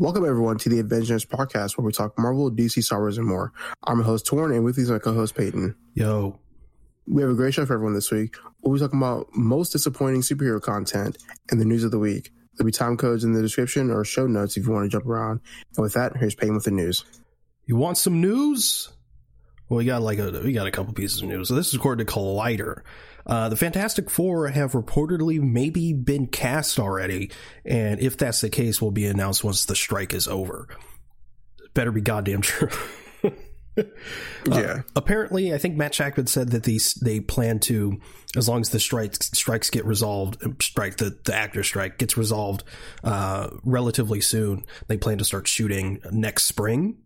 Welcome everyone to the Avengenerds podcast where we talk Marvel, DC, Star Wars, and more. I'm your host Tauren, and with me is my co-host Peyton. Yo, we have a great show for everyone this week. We'll be talking about most disappointing superhero content and the news of the week. There'll be time codes in the description or show notes if you want to jump around. And with that, here's Peyton with the news. You want some news? Well, we got like a we got a couple pieces of news. So this is according to Collider. Uh, the Fantastic Four have reportedly maybe been cast already, and if that's the case, will be announced once the strike is over. Better be goddamn true. yeah. Uh, apparently, I think Matt Shakman said that these they plan to, as long as the strikes strikes get resolved, strike the the actor strike gets resolved uh, relatively soon. They plan to start shooting next spring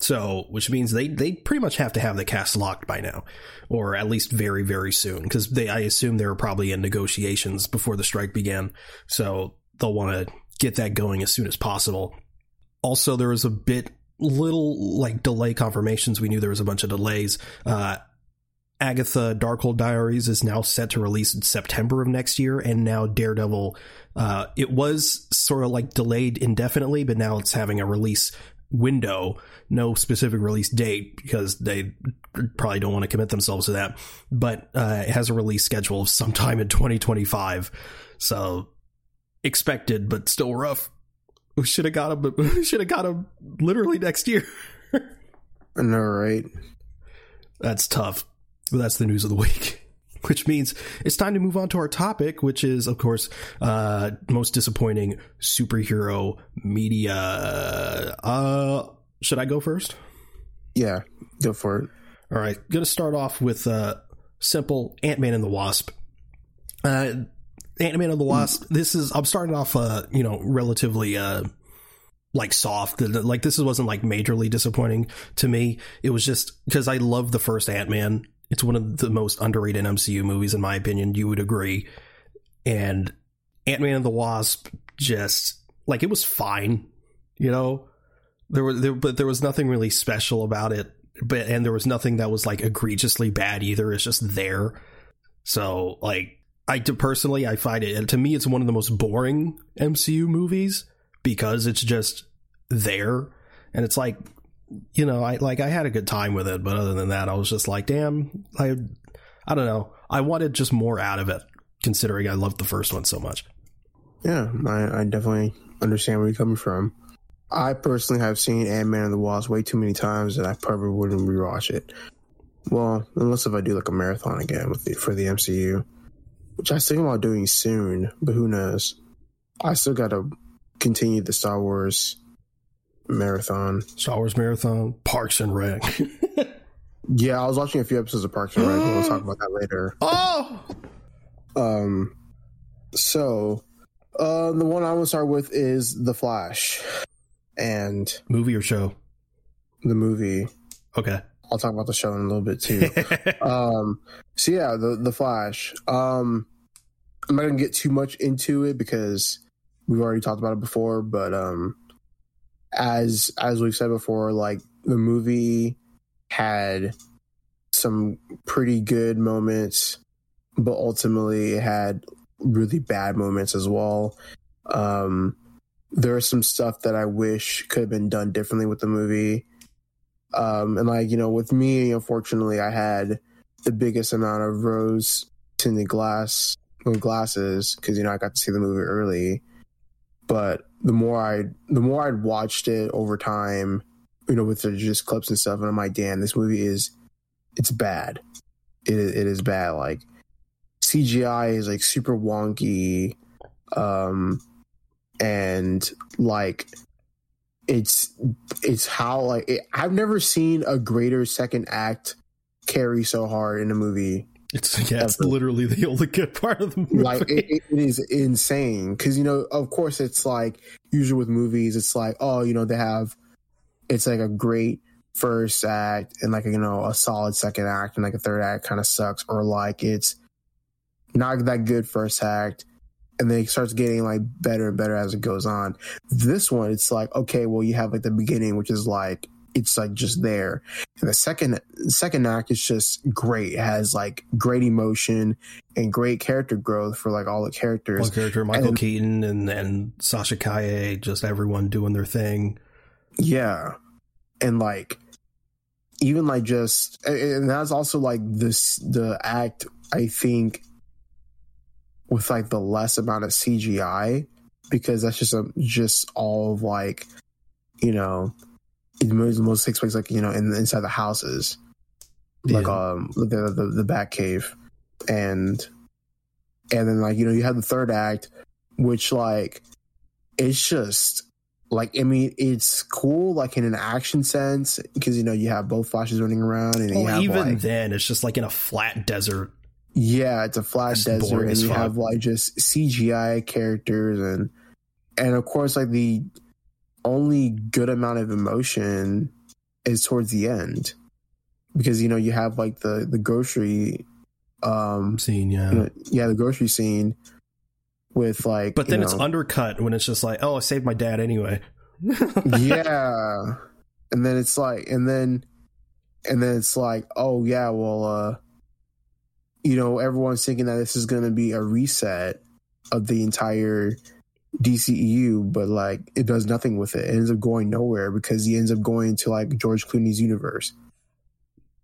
so, which means they they pretty much have to have the cast locked by now, or at least very very soon, because they I assume they were probably in negotiations before the strike began. So they'll want to get that going as soon as possible. Also, there was a bit little like delay confirmations. We knew there was a bunch of delays. Uh, Agatha Darkhold Diaries is now set to release in September of next year, and now Daredevil. Uh, it was sort of like delayed indefinitely, but now it's having a release window, no specific release date because they probably don't want to commit themselves to that. But uh, it has a release schedule of sometime in 2025, so expected but still rough. We should have got him. We should have got him literally next year. I know, right? That's tough. But that's the news of the week. Which means it's time to move on to our topic, which is, of course, uh, most disappointing superhero media. Uh, should I go first? Yeah, go for it. All right, going to start off with uh, simple Ant Man and the Wasp. Uh, Ant Man and the Wasp. This is I'm starting off, uh, you know, relatively uh, like soft. Like this wasn't like majorly disappointing to me. It was just because I love the first Ant Man it's one of the most underrated MCU movies, in my opinion. You would agree. And Ant Man and the Wasp just like it was fine, you know. There was there, but there was nothing really special about it. But and there was nothing that was like egregiously bad either. It's just there. So like I personally I find it to me it's one of the most boring MCU movies because it's just there and it's like you know, I like I had a good time with it, but other than that, I was just like, damn, I I don't know. I wanted just more out of it, considering I loved the first one so much. Yeah, I, I definitely understand where you're coming from. I personally have seen Ant Man and the Wasp way too many times that I probably wouldn't rewatch it. Well, unless if I do like a marathon again with the, for the MCU, which I think about doing soon, but who knows? I still got to continue the Star Wars marathon. Star Wars marathon, Parks and Rec. yeah, I was watching a few episodes of Parks and Rec. we'll talk about that later. Oh, um, so uh, the one I want to start with is The Flash, and movie or show. The movie. Okay. I'll talk about the show in a little bit too. um, so yeah, the the Flash. Um, I'm not gonna get too much into it because we've already talked about it before, but um, as as we've said before, like the movie had some pretty good moments, but ultimately it had really bad moments as well. Um, there's some stuff that I wish could have been done differently with the movie. Um, and like, you know, with me, unfortunately, I had the biggest amount of rose tinted glass glasses because, you know, I got to see the movie early. But the more I the more I'd watched it over time, you know, with the just clips and stuff, and I'm like, damn, this movie is it's bad. It it is bad. Like CGI is like super wonky, um, and like it's it's how like it, I've never seen a greater second act carry so hard in a movie it's yeah, it's literally the only good part of the movie. Like it, it is insane because you know, of course, it's like usually with movies, it's like oh, you know, they have it's like a great first act and like you know a solid second act and like a third act kind of sucks or like it's not that good first act and then it starts getting like better and better as it goes on. This one, it's like okay, well, you have like the beginning, which is like it's like just there. And the second second act is just great. It has like great emotion and great character growth for like all the characters. One character, Michael and, Keaton and and Sasha Calle, just everyone doing their thing. Yeah, and like even like just and that's also like this the act I think with like the less amount of CGI because that's just a, just all of like you know most most takes place like you know in inside the houses like yeah. um the, the the Batcave and and then like you know you have the third act which like it's just like I mean, it's cool, like in an action sense, because you know you have both flashes running around, and have, even like, then, it's just like in a flat desert. Yeah, it's a flat it's desert, and you have like just CGI characters, and and of course, like the only good amount of emotion is towards the end, because you know you have like the the grocery um scene, yeah, you know, yeah, the grocery scene with like but then it's know, undercut when it's just like oh i saved my dad anyway. Yeah. And then it's like and then and then it's like oh yeah well uh you know everyone's thinking that this is going to be a reset of the entire DCEU, but like it does nothing with it. It ends up going nowhere because he ends up going to like George Clooney's universe.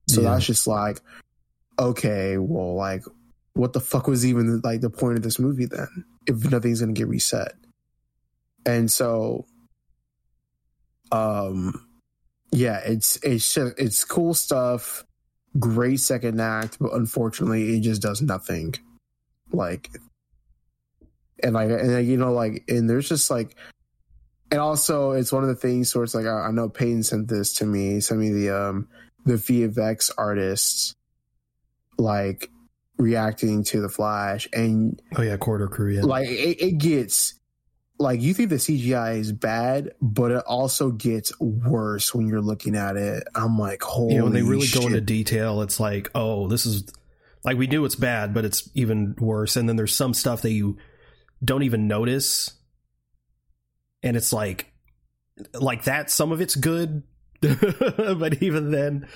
So yeah. that's just like, okay, well, like what the fuck was even like the point of this movie then if nothing's going to get reset and so um yeah it's it's just it's cool stuff great second act but unfortunately it just does nothing like and like and you know like and there's just like and also it's one of the things where it's like I, I know Peyton sent this to me sent me the um the VFX artists like reacting to the Flash, and oh yeah, Corridor Crew, yeah, like it, it gets like you think the CGI is bad, but it also gets worse when you're looking at it. I'm like, holy, you know, when they really shit. go into detail, it's like, oh, this is like we knew it's bad, but it's even worse. And then there's some stuff that you don't even notice, and it's like, like that. Some of it's good, but even then,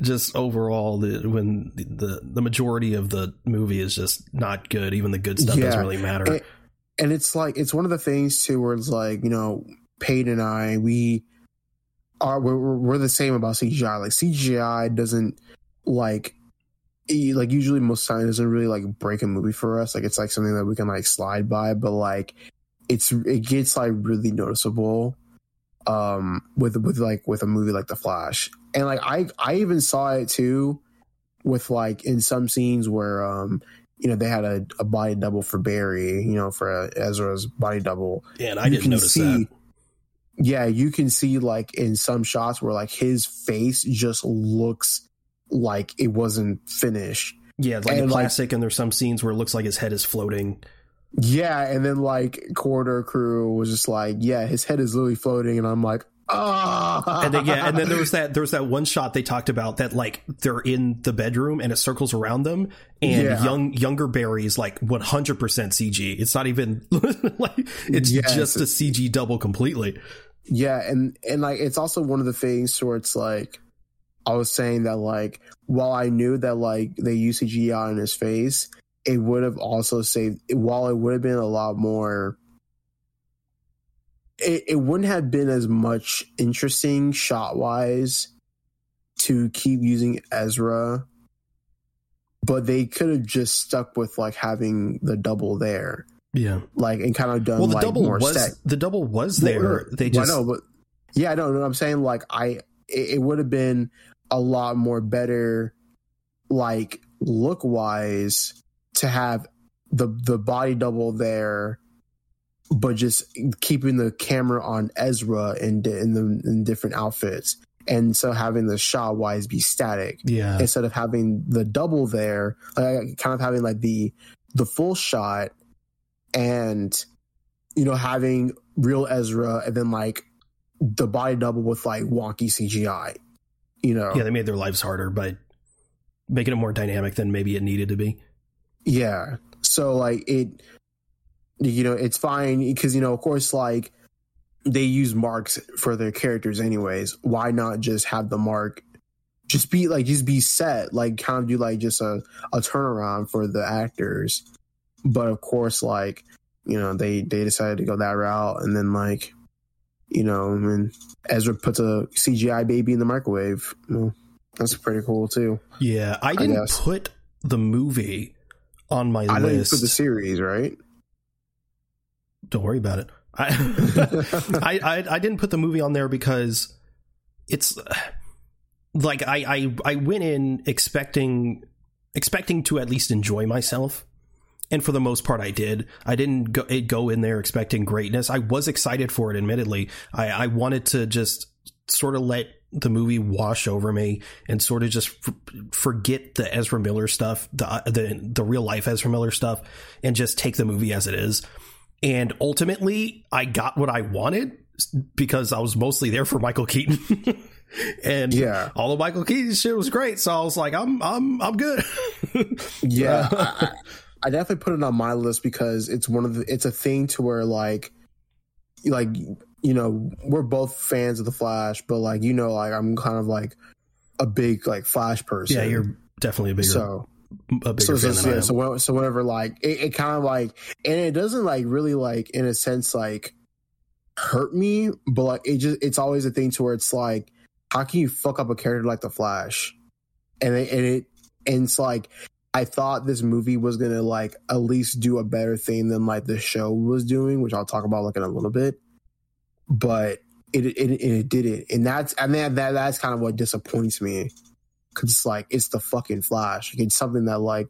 just overall, the, when the the majority of the movie is just not good, even the good stuff yeah. doesn't really matter. And, and, it's like it's one of the things too, where it's like you know, Peyton and I, we are we're, we're the same about CGI. Like CGI doesn't like like usually most time doesn't really like break a movie for us. Like it's like something that we can like slide by, but like it's it gets like really noticeable um with with like with a movie like The Flash. And like I I even saw it too with like in some scenes where um you know they had a, a body double for Barry, you know, for uh, Ezra's body double. Yeah, and I didn't notice see, that. Yeah, you can see like in some shots where like his face just looks like it wasn't finished. Yeah, like and, a plastic, like, and there's some scenes where it looks like his head is floating. Yeah, and then like Corridor Crew was just like, yeah, his head is literally floating, and I'm like, ah. And then yeah, and then there was that there was that one shot they talked about that like they're in the bedroom and it circles around them, and yeah. young younger Barry's like 100 percent CG. It's not even like it's yes. just a CG double completely. Yeah, and and like it's also one of the things where it's like I was saying that like while I knew that like they use CGI on his face, it would have also saved while it would have been a lot more it, it wouldn't have been as much interesting shot wise to keep using Ezra but they could have just stuck with like having the double there. Yeah. Like and kind of done well the like double was the double was there. they just well, but yeah I know what I'm saying like I it would have been a lot more better like look wise to have the the body double there, but just keeping the camera on Ezra in in the in different outfits, and so having the shot wise be static, yeah, instead of having the double there, like, kind of having like the the full shot, and you know having real Ezra, and then like the body double with like wonky CGI. You know, yeah, they made their lives harder by making it more dynamic than maybe it needed to be. Yeah. So like it, you know, it's fine because you know, of course, like they use marks for their characters anyways. Why not just have the mark just be like just be set, like kind of do like just a, a turnaround for the actors. But of course, like, you know, they they decided to go that route and then like you know, and Ezra puts a CGI baby in the microwave. Well, that's pretty cool too. Yeah, I didn't guess. put the movie on my I didn't list. put the series, right? Don't worry about it. I, I, I I didn't put the movie on there because it's like I, I I went in expecting expecting to at least enjoy myself. And for the most part, I did. I didn't go, it go in there expecting greatness. I was excited for it, admittedly. I, I wanted to just sort of let the movie wash over me and sort of just f- forget the Ezra Miller stuff, the, uh, the the real life Ezra Miller stuff, and just take the movie as it is. And ultimately, I got what I wanted because I was mostly there for Michael Keaton. and Yeah. all the Michael Keaton shit was great. So I was like, I'm I'm I'm good. Yeah, I, I, definitely put it on my list because it's one of the. It's a thing to where like, like you know, we're both fans of the Flash, but like you know, like I'm kind of like a big like Flash person. yeah, you're definitely a bigger so a bigger so fan so, yeah, so, when- so whenever like it, it kind of like and it doesn't like really like in a sense like hurt me but like it just it's always a thing to where it's like how can you fuck up a character like the flash and it, and it and it's like i thought this movie was gonna like at least do a better thing than like the show was doing which i'll talk about like in a little bit but it it, it, it did it and that's i mean that that's kind of what disappoints me because it's like it's the fucking Flash. It's something that like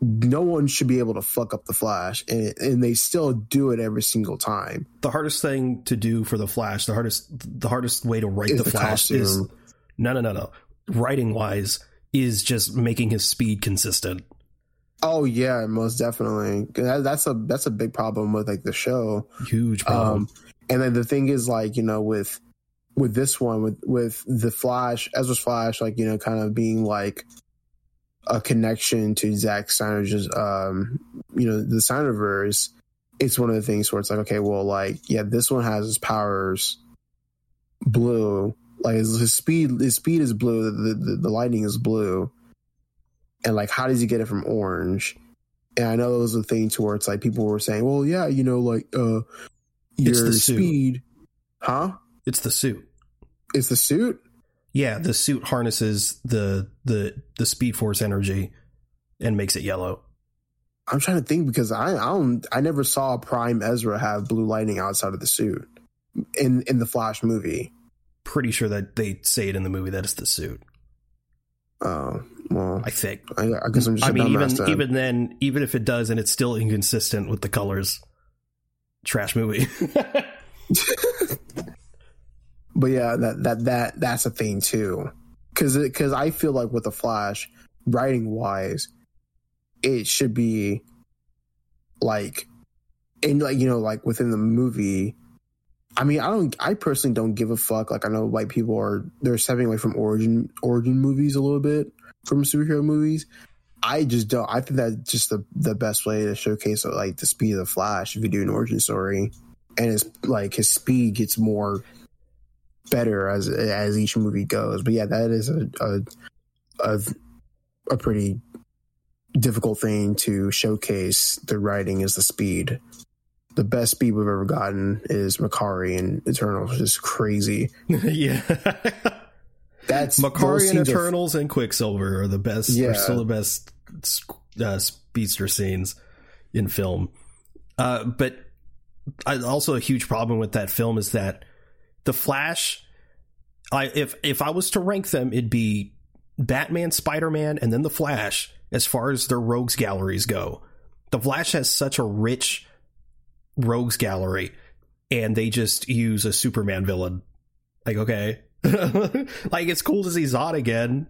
no one should be able to fuck up the Flash, and and they still do it every single time. the hardest thing to do for the Flash, the hardest the hardest way to write the, the Flash is costume. no no no no. Writing wise is just making his speed consistent. Oh yeah, most definitely. That's a that's a big problem with like the show. Huge problem. Um, and then the thing is like you know with with this one with with the Flash, Ezra's Flash, like you know, kind of being like a connection to Zack Snyder's, um, you know, the Snyderverse. It's one of the things where it's like, okay, well, like, yeah, this one has his powers blue, like his, his speed, his speed is blue, the, the the lightning is blue, and like, how does he get it from orange? And I know there was a thing to where it's like people were saying, well, yeah, you know, like, uh, It's your speed, huh? it's the suit. It's the suit. Yeah, the suit harnesses the the the Speed Force energy and makes it yellow. I'm trying to think because I I don't I never saw Prime Ezra have blue lightning outside of the suit in in the Flash movie. Pretty sure that they say it in the movie that it's the suit. Oh well, I think. I, I guess I'm just. I mean, even even then, even if it does, and it's still inconsistent with the colors, trash movie. but yeah, that that that that's a thing too, because because I feel like with the Flash, writing wise, it should be like, and like you know, like within the movie. I mean, I don't. I personally don't give a fuck. Like I know, white people are they're stepping away from origin origin movies a little bit from superhero movies. I just don't. I think that's just the the best way to showcase like the speed of the Flash if you do an origin story, and it's like his speed gets more better as as each movie goes. But yeah, that is a a a, a pretty difficult thing to showcase. The writing is the speed. The best speed we've ever gotten is Makkari and Eternals, which is crazy. yeah. That's Makkari and scenes are- Eternals and Quicksilver are the best. Yeah. Are still the best uh, speedster scenes in film. Uh, but I, also a huge problem with that film is that the Flash. I if if I was to rank them, it'd be Batman, Spider Man, and then the Flash. As far as their rogues galleries go, the Flash has such a rich rogues gallery, and they just use a Superman villain. Like okay, like it's cool to see Zod again,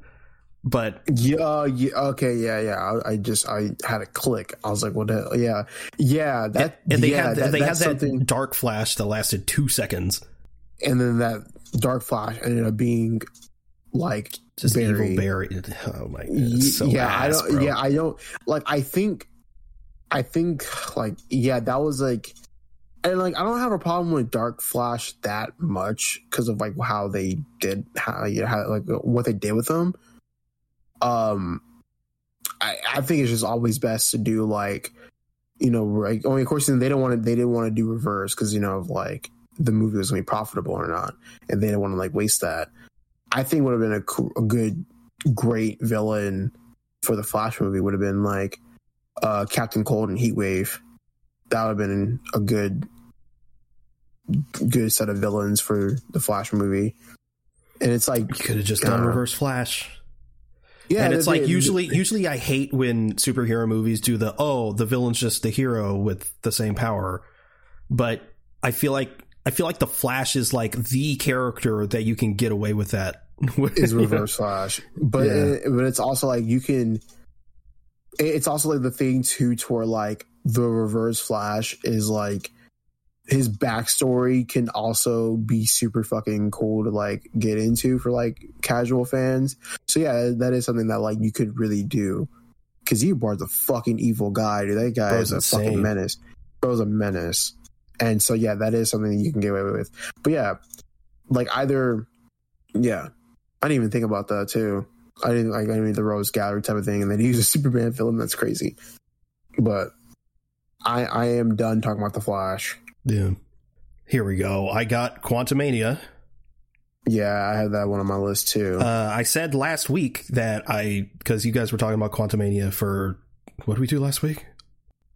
but Yeah, yeah, okay, yeah, yeah. I, I just I had a click. I was like, "What? The hell? Yeah, yeah." That and they yeah, had that, they had that something. dark flash that lasted two seconds. And then that Dark Flash ended up being like Just Barry. evil Barry. Oh my god, so yeah, ass, I don't. bro. Yeah, I don't like. I think, I think, like, yeah, that was like. and like I don't have a problem with Dark Flash that much because of like how they did how you know, how like what they did with them. Um, I I think it's just always best to do like you know like only of course they don't want to they didn't want to do reverse because you know of like the movie was gonna be profitable or not and they didn't want to like waste that. I think would have been a, a good great villain for the Flash movie would have been like uh Captain Cold and Heatwave. That would have been a good good set of villains for the Flash movie. And it's like You could have just done Uh, Reverse Flash. yeah, and it's like usually usually I hate when superhero movies do the oh the villain's just the hero with the same power, but I feel like I feel like the Flash is like the character that you can get away with that. is Reverse Flash, but Yeah. it, but it's also like you can. It- It's also like the thing too, to where like the Reverse Flash is like his backstory can also be super fucking cool to like get into for like casual fans. So yeah, that is something that like you could really do. Because Eobard's a fucking evil guy, dude. That guy Bro's is a insane. fucking menace. Bro's a menace. And so yeah, that is something that you can get away with. But yeah, like either yeah. I didn't even think about that too. I didn't like I mean the rogues gallery type of thing, and then use a Superman film. That's crazy. But I I am done talking about the Flash. yeah. Here we go. I got Quantumania. Yeah, I had that one on my list too. Uh, I said last week that I because you guys were talking about Quantumania for what did we do last week?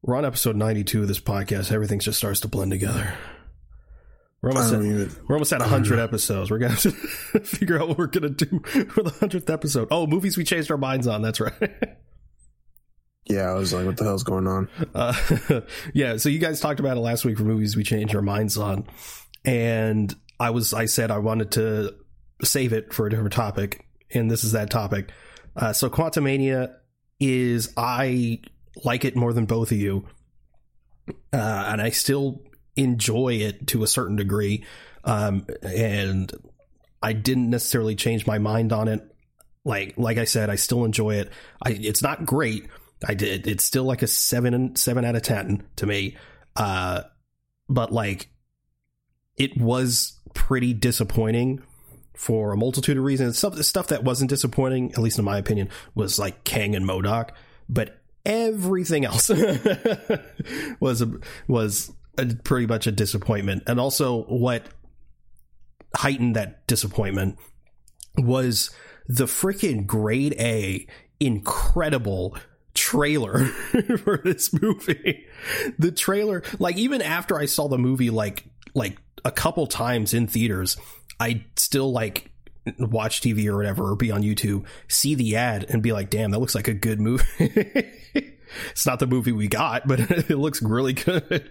We're on episode ninety two of this podcast. Everything just starts to blend together. We're almost at, even. we're almost at hundred episodes. We're gonna have to figure out what we're gonna do for the hundredth episode. Oh, movies we changed our minds on. That's right. Yeah, I was like, what the hell's going on? Uh, yeah, so you guys talked about it last week for movies we changed our minds on, and I was I said I wanted to save it for a different topic, and this is that topic. Uh, so Quantumania is I like it more than both of you, uh, and I still enjoy it to a certain degree, um, and I didn't necessarily change my mind on it. Like like I said, I still enjoy it. I it's not great. I did. It's still like a seven seven out of ten to me. Uh, but like, it was pretty disappointing for a multitude of reasons. Stuff stuff that wasn't disappointing, at least in my opinion, was like Kang and MODOK. But everything else was was a, pretty much a disappointment. And also, what heightened that disappointment was the freaking grade A incredible trailer for this movie. The trailer, like even after I saw the movie like like a couple times in theaters, I still like watch TV or whatever or be on YouTube, see the ad and be like, "Damn, that looks like a good movie." it's not the movie we got, but it looks really good.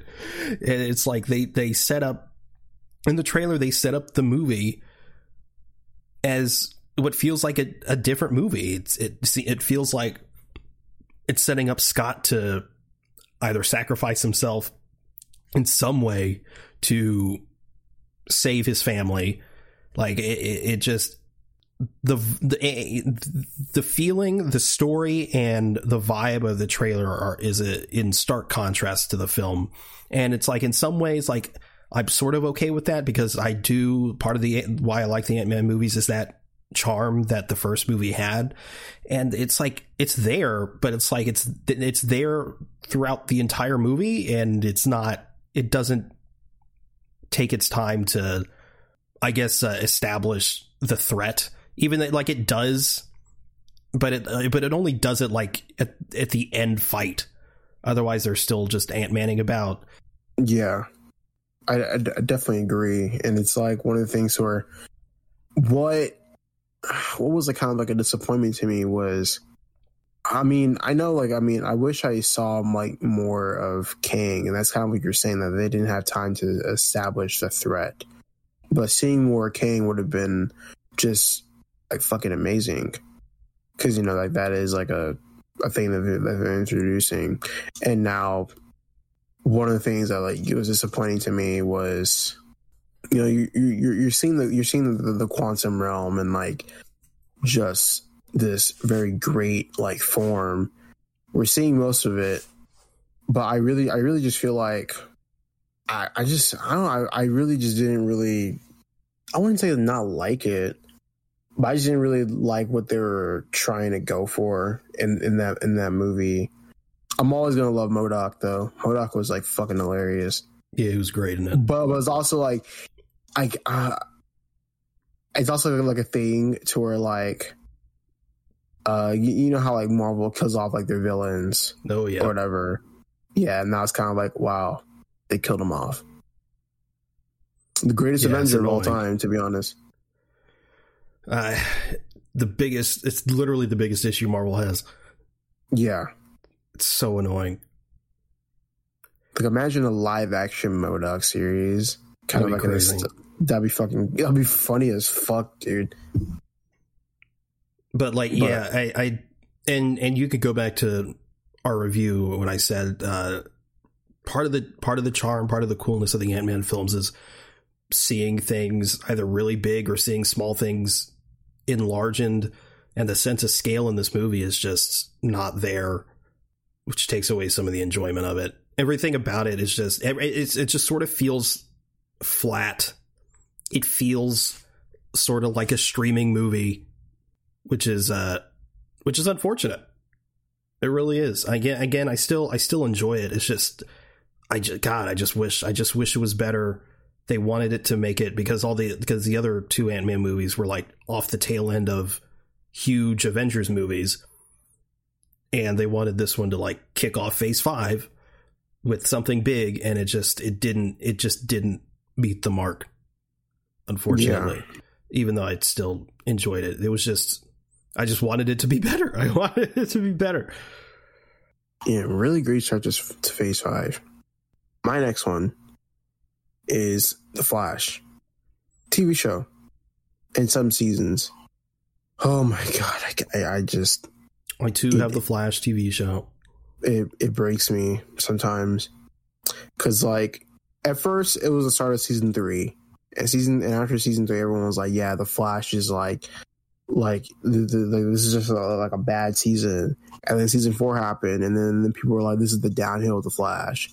And it's like they they set up in the trailer they set up the movie as what feels like a, a different movie. It's it it feels like it's setting up Scott to either sacrifice himself in some way to save his family. Like it, it, it just the the eh, eh, the feeling, the story, and the vibe of the trailer are is a, in stark contrast to the film. And it's like in some ways, like I'm sort of okay with that because I do part of the eh, why I like the Ant Man movies is that charm that the first movie had and it's like it's there but it's like it's it's there throughout the entire movie and it's not it doesn't take its time to i guess uh, establish the threat even that like it does but it uh, but it only does it like at, at the end fight otherwise they're still just ant-manning about Yeah, I, I- definitely agree, and it's like one of the things where what what was like kind of like a disappointment to me was. I mean, I know, like, I mean, I wish I saw like more of Kang, and that's kind of what you're saying that they didn't have time to establish the threat. But seeing more Kang would have been just like fucking amazing, because you know, like that is like a a thing that they're, that they're introducing, and now one of the things that like was disappointing to me was you know you you you're, you're seeing the you're seeing the, the quantum realm and like just this very great like form. We're seeing most of it but i really i really just feel like I, I just I don't I, I really just didn't really I wouldn't say not like it, but I just didn't really like what they were trying to go for in, in that in that movie. I'm always gonna love MODOK though. MODOK was like fucking hilarious. Yeah, he was great in it. But it was also like, like, uh, it's also like a thing to where like, uh, you, you know how like Marvel kills off like their villains Oh or yeah, whatever. Yeah, and now it's kind of like, wow, they killed him off. The greatest Yeah, Avenger of all time, to be honest. Uh, the biggest. It's literally the biggest issue Marvel has. Yeah, It's so annoying. like imagine a live action MODOK series, kind That'd of like crazy. this. That'd be fucking. That'd be funny as fuck, dude. But like, But- yeah, I, I, and and you could go back to our review when I said uh, part of the part of the charm, part of the coolness of the Ant Man films is seeing things either really big or seeing small things enlarged, and the sense of scale in this movie is just not there, which takes away some of the enjoyment of it. Everything about it is just it, it's it just sort of feels flat. It feels sort of like a streaming movie which is uh which is unfortunate it really is again again i still i still enjoy it it's just i just god i just wish i just wish it was better they wanted it to make it because all the because the other two ant-man movies were like off the tail end of huge avengers movies and they wanted this one to like kick off phase five with something big and it just it didn't it just didn't meet the mark unfortunately even though i still enjoyed it it was just I just wanted it to be better. I wanted it to be better. Yeah, really great start to, to Phase Five. My next one is The Flash, TV show, in some seasons. Oh my god, I, I, I just I too have the Flash TV show. it it breaks me sometimes because like at first it was the start of season three, and season and after season three, everyone was like, "Yeah, the Flash is like." Like the, the, the, this is just a, like a bad season, and then season four happened, and then, then people were like, "This is the downhill of the Flash."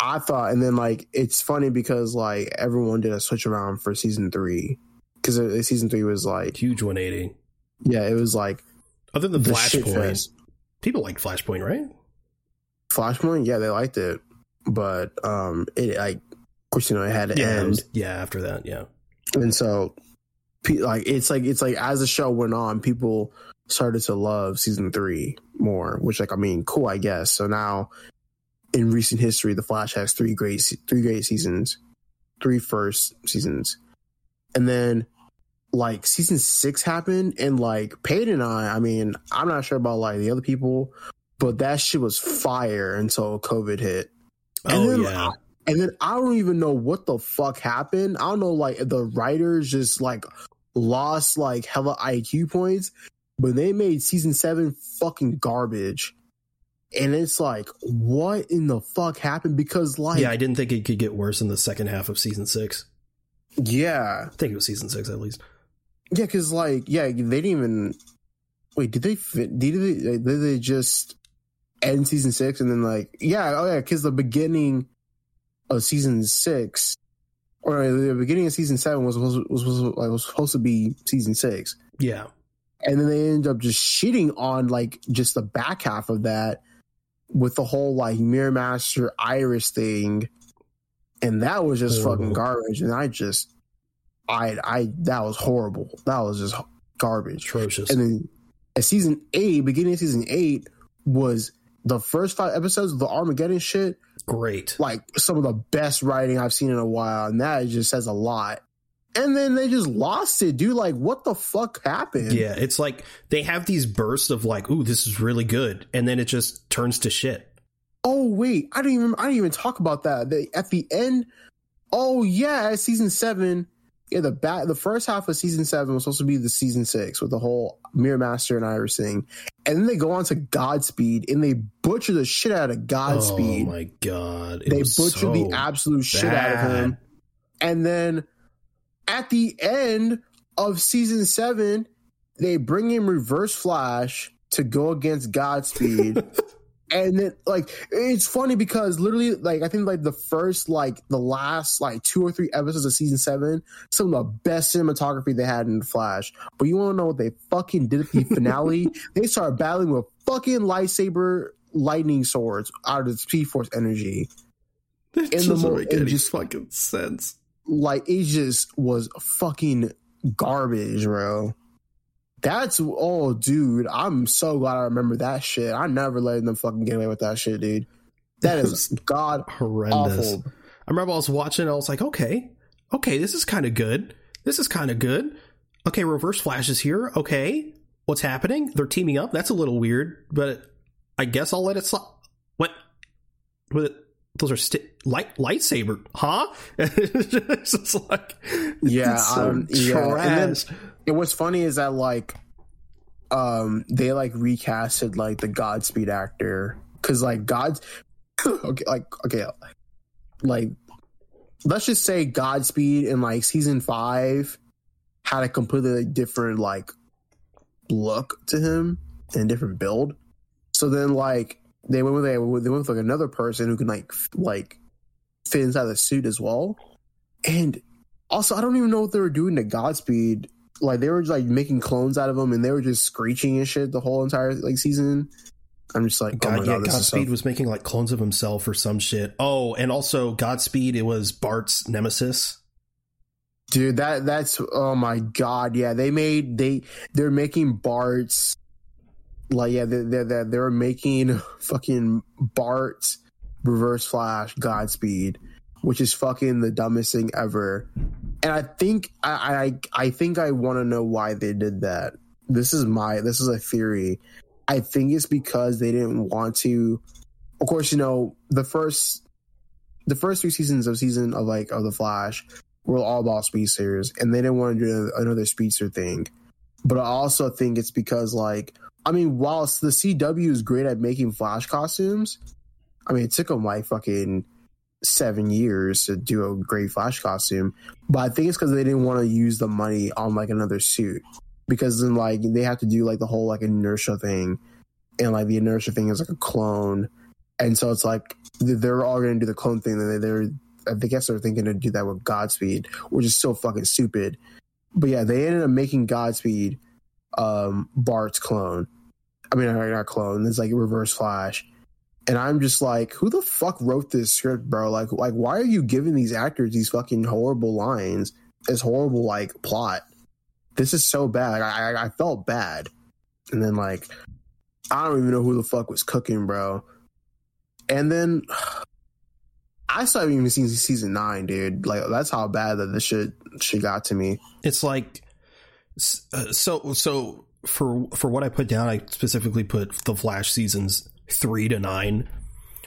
I thought, and then like it's funny because like everyone did a switch around for season three because season three was like, Huge 180. yeah, it was like Other than the Flashpoint, people like Flashpoint, right? Flashpoint, yeah, they liked it, but um, it like, of course, you know, it had to Yeah, end, was- yeah. After that, yeah. and so, like, it's like it's like as the show went on, people started to love season three more, which, like, I mean, cool, I guess. So now, in recent history, the Flash has three great three great seasons, three first seasons, and then. Like season six happened, and like Peyton and I, I mean, I'm not sure about like the other people, but that shit was fire until COVID hit. And Oh then, yeah. And then I don't even know what the fuck happened. I don't know, like the writers just like lost like hella IQ points, but they made season seven fucking garbage. And it's like, what in the fuck happened? Because like, yeah, I didn't think it could get worse in the second half of season six. yeah, I think it was season six at least. yeah, because like, yeah, they didn't even wait. Did they fit? Did they? Did they just end season six and then like, yeah, oh yeah, because the beginning of season six or the beginning of season seven was supposed was, was, like, was supposed to be season six, Yeah. and then they ended up just shitting on like just the back half of that with the whole like Mirror Master Iris thing, and that was just Horrible. fucking garbage. And I just, I, I that was horrible. That was just garbage. Atrocious. And then at season eight, beginning of season eight was the first five episodes of the Armageddon shit Great. like some of the best writing I've seen in a while, and that just says a lot. And then they just lost it, dude. Like, what the fuck happened? Yeah, it's like they have these bursts of like, "Ooh, this is really good," and then it just turns to shit. Oh wait, I didn't even I didn't even talk about that. They, at the end, oh yeah, season seven, yeah, the bat the first half of season seven was supposed to be the season six with the whole Mirror Master and Iris thing, and then they go on to Godspeed and they butcher the shit out of Godspeed. Oh my god! It they was butchered so the absolute shit out of him. And then at the end of season seven, they bring in Reverse Flash to go against Godspeed. and then like it's funny because literally like I think like the first like the last like two or three episodes of season seven, some of the best cinematography they had in the Flash. But you want to know what they fucking did at the finale? they started battling with fucking lightsaber lightning swords out of the Speed Force energy. That In the doesn't mo- make it any just- fucking sense. Like it just was fucking garbage, bro. That's oh, dude. I'm so glad I remember that shit. I never let them fucking get away with that shit, dude. That is god Horrendous. awful. I remember I was watching. I was like, okay, okay, this is kind of good. This is kind of good. Okay, Reverse Flash is here. Okay, what's happening? They're teaming up. That's a little weird, but I guess I'll let it slide. What? What? Those are sti- light lightsaber, huh? it's just like Yeah, so um, yeah. And then-. And what's funny is that like, um, they like recasted like the Godspeed actor because like God's okay, like okay, like let's just say Godspeed in like season five had a completely different like look to him and different build. So then like they went with they went with like another person who can like f- like fit inside the suit as well. And also, I don't even know what they were doing to Godspeed. Like they were just, like making clones out of him, and they were just screeching and shit the whole entire like season. I'm just like, oh God, oh yeah, god, is so Godspeed was making like clones of himself or some shit. Oh, and also Godspeed, it was Bart's nemesis. dude. That that's oh my god, yeah. They made they they're making Bart's like yeah they they they they making fucking Bart Reverse Flash Godspeed, which is fucking the dumbest thing ever. And I think I I I think I want to know why they did that. This is my this is a theory. I think it's because they didn't want to. Of course, you know the first the first three seasons of season of like of the Flash were all about speedsters, and they didn't want to do another speedster thing. But I also think it's because like I mean, whilst the CW is great at making Flash costumes, I mean it took them like fucking seven years to do a great Flash costume. But I think it's because they didn't want to use the money on like another suit because then like they have to do like the whole like inertia thing, and like the inertia thing is like a clone, and so it's like they're all going to do the clone thing. And they're I guess they're thinking to do that with Godspeed, which is so fucking stupid. But yeah, they ended up making Godspeed um Bart's clone. I mean, not clone. It's like Reverse Flash. And I'm just like, who the fuck wrote this script, bro? Like, like, why are you giving these actors these fucking horrible lines? This horrible like plot. This is so bad. I, I I felt bad, and then like, I don't even know who the fuck was cooking, bro. And then I still haven't even seen season nine, dude. Like, that's how bad that this shit shit got to me. It's like uh, so so for for what I put down, I specifically put the Flash seasons three to nine,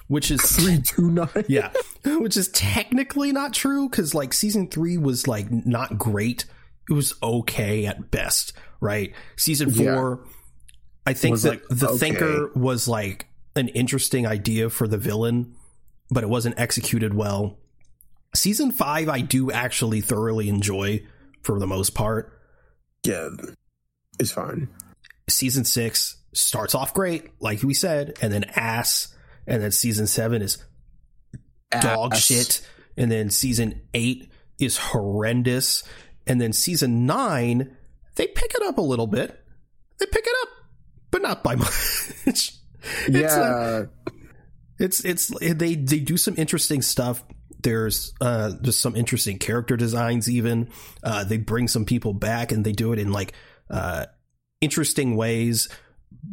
which is three to nine. yeah, which is technically not true because like season three was like not great. It was okay at best, right? Season Yeah. four, I think Was, that the okay. Thinker was like an interesting idea for the villain, but it wasn't executed well. Season five, I do actually thoroughly enjoy for the most part. Yeah, it's fine. Season six starts off great, like we said, and then ass, and then season seven is dog Ass. shit. And then season eight is horrendous. And then season nine, they pick it up a little bit. They pick it up, but not by much. it's, Yeah, it's it's they they do some interesting stuff. There's uh just some interesting character designs. Even uh, they bring some people back and they do it in like uh interesting ways,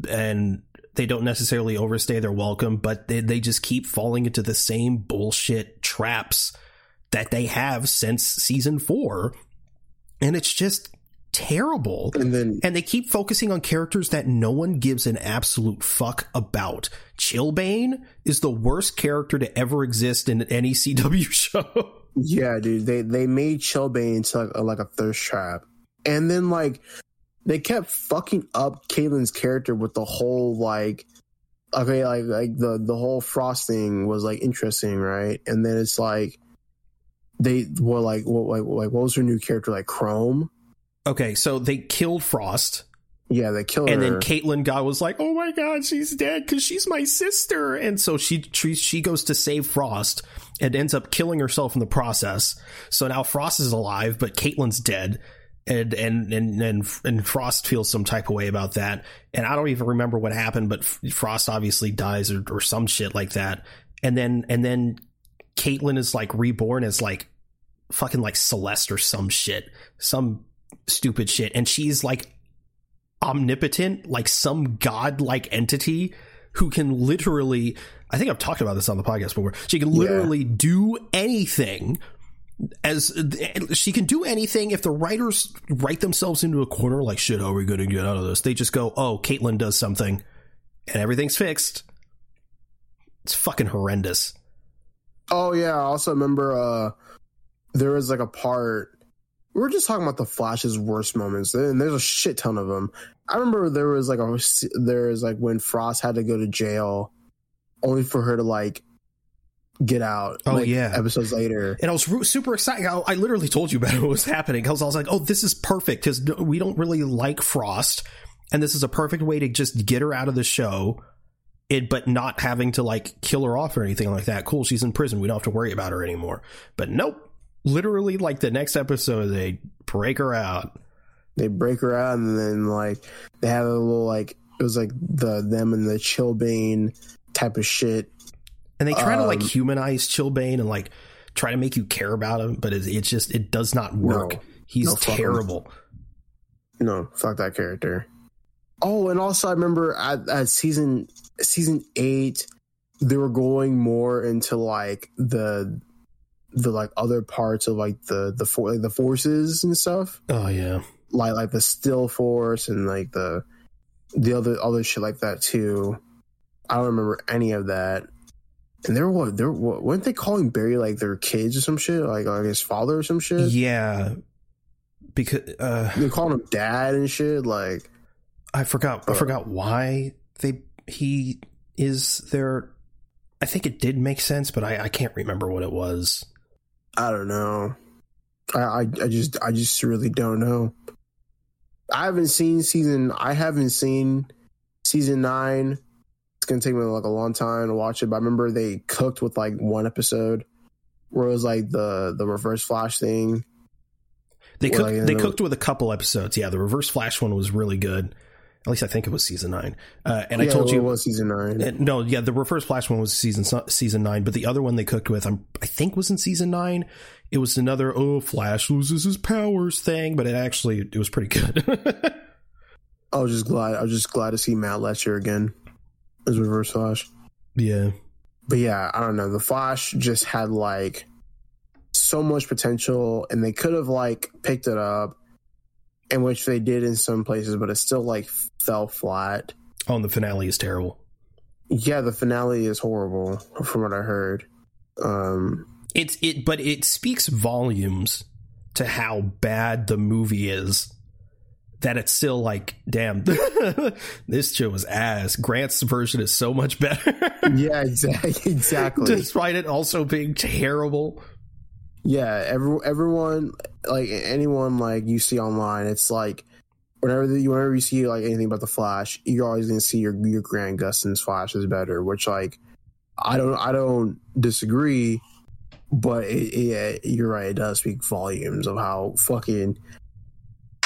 and they don't necessarily overstay their welcome, but they they just keep falling into the same bullshit traps that they have since season four, and it's just terrible and then and they keep focusing on characters that no one gives an absolute fuck about. Chillblaine is the worst character to ever exist in any CW show. yeah, dude, they they made Chillblaine into like a, like a thirst trap, and then like they kept fucking up Caitlin's character with the whole like. Okay, like like the the whole frost thing was like interesting, right? And then it's like they were like what like, like what was her new character like Chrome? okay, so they killed Frost Yeah, they killed and her. then Caitlin God was like, "Oh my god, she's dead because she's my sister." And so she she she goes to save Frost and ends up killing herself in the process. So now Frost is alive, but Caitlin's dead. And, and and and and Frost feels some type of way about that, and I don't even remember what happened, but Frost obviously dies or, or some shit like that, and then and then Caitlin is like reborn as like fucking like Celeste or some shit, some stupid shit, and she's like omnipotent, like some god-like entity who can literally. I think I've talked about this on the podcast before. She can literally yeah. do anything. As she can do anything if the writers write themselves into a corner, like shit, how are we going to get out of this? They just go, "Oh, Caitlin does something, and everything's fixed." It's fucking horrendous. Oh yeah, I also remember uh there was like a part we were just talking about the Flash's worst moments, and there's a shit ton of them. I remember there was like a there was like when Frost had to go to jail, only for her to like get out. Oh like, yeah, episodes later, and I was super excited. I, I literally told you about what was happening because I was like, "Oh, this is perfect," because we don't really like Frost, and this is a perfect way to just get her out of the show. It, but not having to like kill her off or anything like that. Cool, she's in prison. We don't have to worry about her anymore. But nope, literally like the next episode they break her out they break her out and then like they have a little like it was like the them and the Chillblaine type of shit and they try um, to like um, humanize Chillblaine and like try to make you care about him but it's, it's just it does not work no, he's no, terrible no fuck that character oh and also i remember at, at season season eight they were going more into like the the like other parts of like the the for like the forces and stuff. Oh yeah, like like the still force and like the the other other shit like that too. I don't remember any of that. And they're what they're what weren't they calling Barry like their kids or some shit like like his father or some shit? Yeah, because uh, they called him dad and shit. Like I forgot I forgot why they he is their. I think it did make sense, but I, I can't remember what it was. I don't know. I, I, I just I just really don't know. I haven't seen season. I haven't seen season nine. It's gonna take me like a long time to watch it. But I remember they cooked with like one episode where it was like the the reverse flash thing. They cooked. Like, they the, cooked with a couple episodes. Yeah, the reverse flash one was really good. At least I think it was season nine. Uh, and yeah, I told you it was season nine. And, no, yeah, the Reverse Flash one was season season nine, but the other one they cooked with, I'm, I think, was in season nine. It was another oh Flash loses his powers thing, but it actually it was pretty good. I was just glad. I was just glad to see Matt Letscher again as Reverse Flash. Yeah, but yeah, I don't know. The Flash just had like so much potential, and they could have like picked it up in which they did in some places, but it still like fell flat. Oh, and the finale is terrible. Yeah, the finale is horrible from what I heard. Um, it's it, but it speaks volumes to how bad the movie is. That it's still like, damn, this show was ass. Grant's version is so much better. yeah, exactly. Exactly. Despite it also being terrible yeah every, everyone like anyone like you see online it's like whenever the, whenever you see like anything about the flash you're always going to see your your grant gustin's flash is better which like i don't i don't disagree but it, it, you're right it does speak volumes of how fucking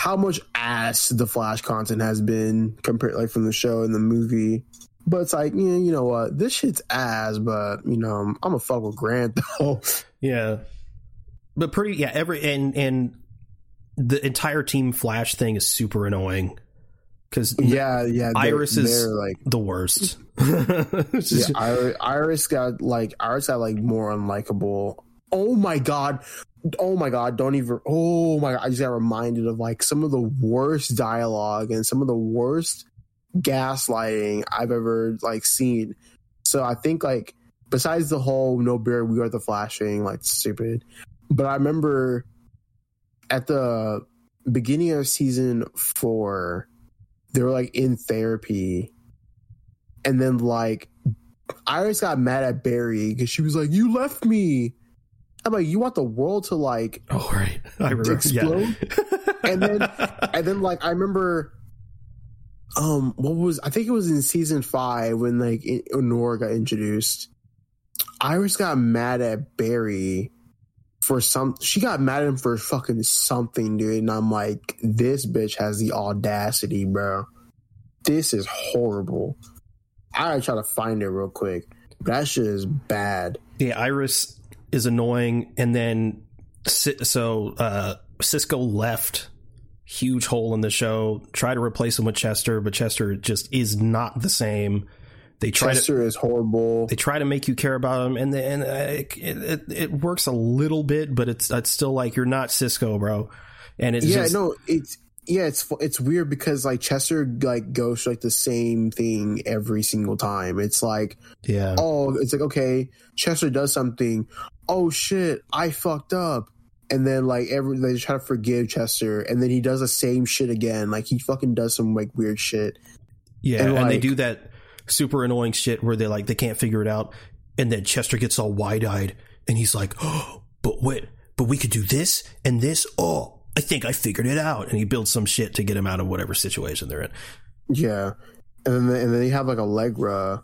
how much ass the flash content has been compared like from the show and the movie but it's like, yeah, you know what? This shit's ass, but you know, I'm, I'm a fuck with Grant though. Yeah but pretty yeah every and and the entire team flash thing is super annoying because yeah yeah iris is like the worst yeah, iris, iris got like iris got like more unlikable oh my god. Oh my god. Don't even oh my god. I just got reminded of like some of the worst dialogue and some of the worst gaslighting i've ever like seen. So i think like besides the whole no bear we are the flashing like stupid. But I remember at the beginning of season four, they were like in therapy. And then like Iris got mad at Barry because she was like, You left me. I'm like, you want the world to like oh right, I remember explode, yeah. and then and then like I remember um, what was I think it was in season five when like Nora got introduced. Iris got mad at Barry for some. She got mad at him for fucking something, dude. And I'm like, this bitch has the audacity, bro. This is horrible. I gotta try to find it real quick. That shit is bad. Yeah, Iris is annoying, and then so uh, Cisco left. Huge hole in the show. Try to replace him with Chester, but Chester just is not the same. They try Chester to, is horrible. They try to make you care about him, and and uh, it, it, it works a little bit, but it's it's still like you're not Cisco, bro. And it's yeah, just, no, it's yeah, it's it's weird because like Chester like goes like the same thing every single time. It's like yeah, oh, it's like okay, Chester does something. Oh shit, I fucked up. And then like every they try to forgive Chester, and then he does the same shit again. Like he fucking does some like weird shit. Yeah, and, and like, they do that super annoying shit where they like they can't figure it out, and then Chester gets all wide eyed and he's like, "Oh, but wait, but we could do this and this. Oh, I think I figured it out." And he builds some shit to get him out of whatever situation they're in. Yeah, and then and then they have like Allegra.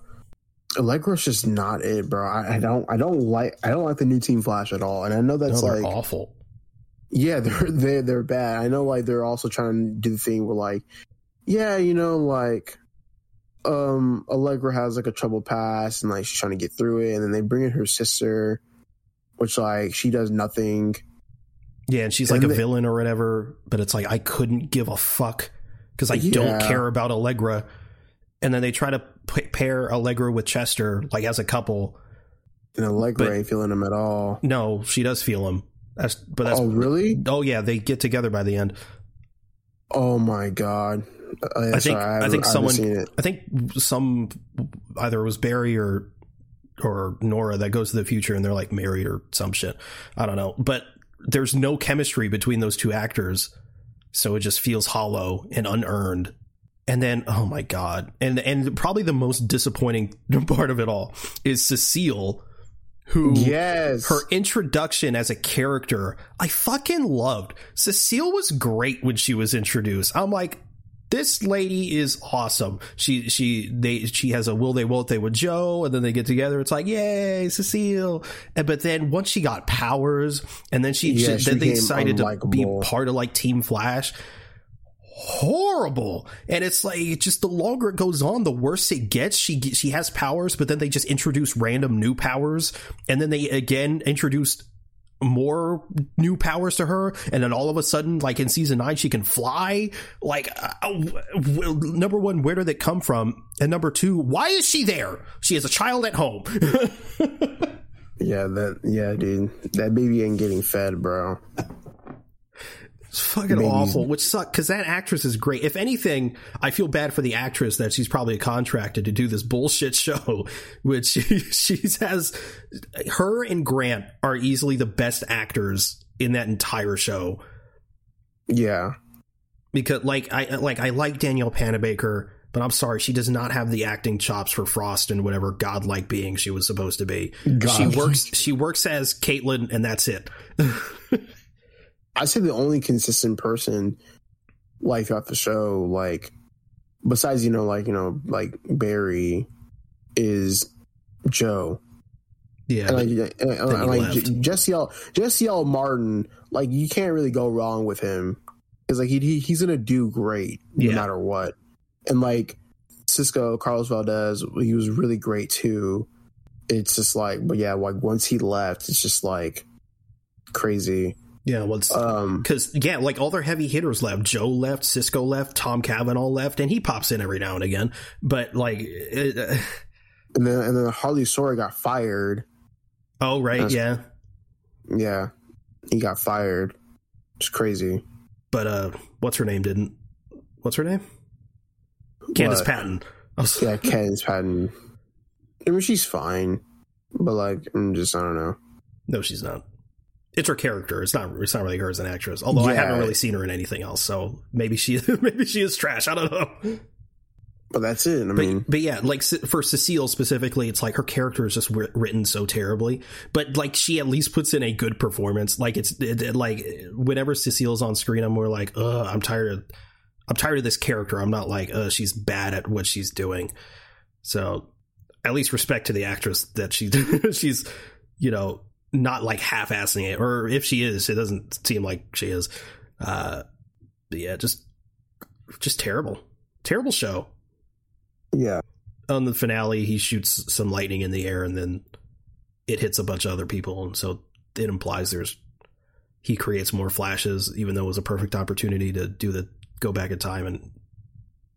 Allegra's just not it, bro. I, I, don't I don't like I don't like the new Team Flash at all, and I know that's no, like awful. Yeah, they're they they're bad. I know like they're also trying to do the thing where like, yeah, you know, like um Allegra has like a troubled past and like she's trying to get through it and then they bring in her sister which like she does nothing yeah and she's like and a they, villain or whatever but it's like i couldn't give a fuck because i yeah. don't care about allegra. And then they try to p- pair allegra with chester like as a couple. And allegra but, ain't feeling him at all. No she does feel him that's but that's oh really? Oh yeah they get together by the end. Oh my god. Uh, I think sorry, I, I, think someone I think some either it was Barry or or Nora that goes to the future and they're like married or some shit. I don't know, but there's no chemistry between those two actors, so it just feels hollow and unearned. And then, oh my god, and and probably the most disappointing part of it all is Cecile, who yes her introduction as a character I fucking loved. Cecile was great when she was introduced. I'm like, this lady is awesome. She she they she has a will they won't they with Joe, and then they get together. It's like yay, Cecile. And, but then once she got powers, and then she, yeah, she then they decided to be part of like Team Flash. Horrible, and it's like just the longer it goes on, the worse it gets. She she has powers, but then they just introduce random new powers, and then they again introduced more new powers to her and then all of a sudden like in season 9 she can fly? Like uh, uh number 1 where did it come from? And number 2 why is she there? She has a child at home. Yeah that yeah dude. That baby ain't getting fed bro it's fucking Maybe. awful, which sucks because that actress is great. If anything, I feel bad for the actress that she's probably contracted to do this bullshit show, which she, she has. Her and Grant are easily the best actors in that entire show. Yeah, because like I like I like Danielle Panabaker, but I'm sorry, she does not have the acting chops for Frost and whatever godlike being she was supposed to be. She works she works as Caitlin, and that's it. I say the only consistent person like throughout the show, like besides you know, like you know, like Barry, is Joe. Yeah, and like, and, and uh, uh, like Jesse L. Jesse L. Martin, like you can't really go wrong with him because like he, he he's gonna do great no yeah. matter what. And like Cisco Carlos Valdes, he was really great too. It's just like, but yeah, like once he left, it's just like crazy. Yeah, well, because um, yeah, like all their heavy hitters left. Joe left, Cisco left, Tom Cavanagh left, and he pops in every now and again. But like, it, uh, and then and then Hartley Sawyer got fired. Oh right, yeah, yeah, he got fired. It's crazy. But uh, what's her name? Didn't what's her name? Candice what? Patton. Was, yeah, Candice Patton. I mean, she's fine, but like, I'm just I don't know. No, she's not it's her character. It's not. It's not really her as an actress. Although yeah. I haven't really seen her in anything else, so maybe she maybe she is trash. I don't know. But that's it. I but, mean, but yeah, like for Cecile specifically, it's like her character is just written so terribly. But like she at least puts in a good performance. Like it's it, it, like whenever Cecile's on screen, I'm more like, ugh, I'm tired of. I'm tired of this character. I'm not like, uh, she's bad at what she's doing. So at least respect to the actress that she she's you know not like half-assing it or if she is it doesn't seem like she is. Uh yeah just just terrible. Terrible show. Yeah. On the finale he shoots some lightning in the air and then it hits a bunch of other people and so it implies there's he creates more flashes even though it was a perfect opportunity to do the go back in time and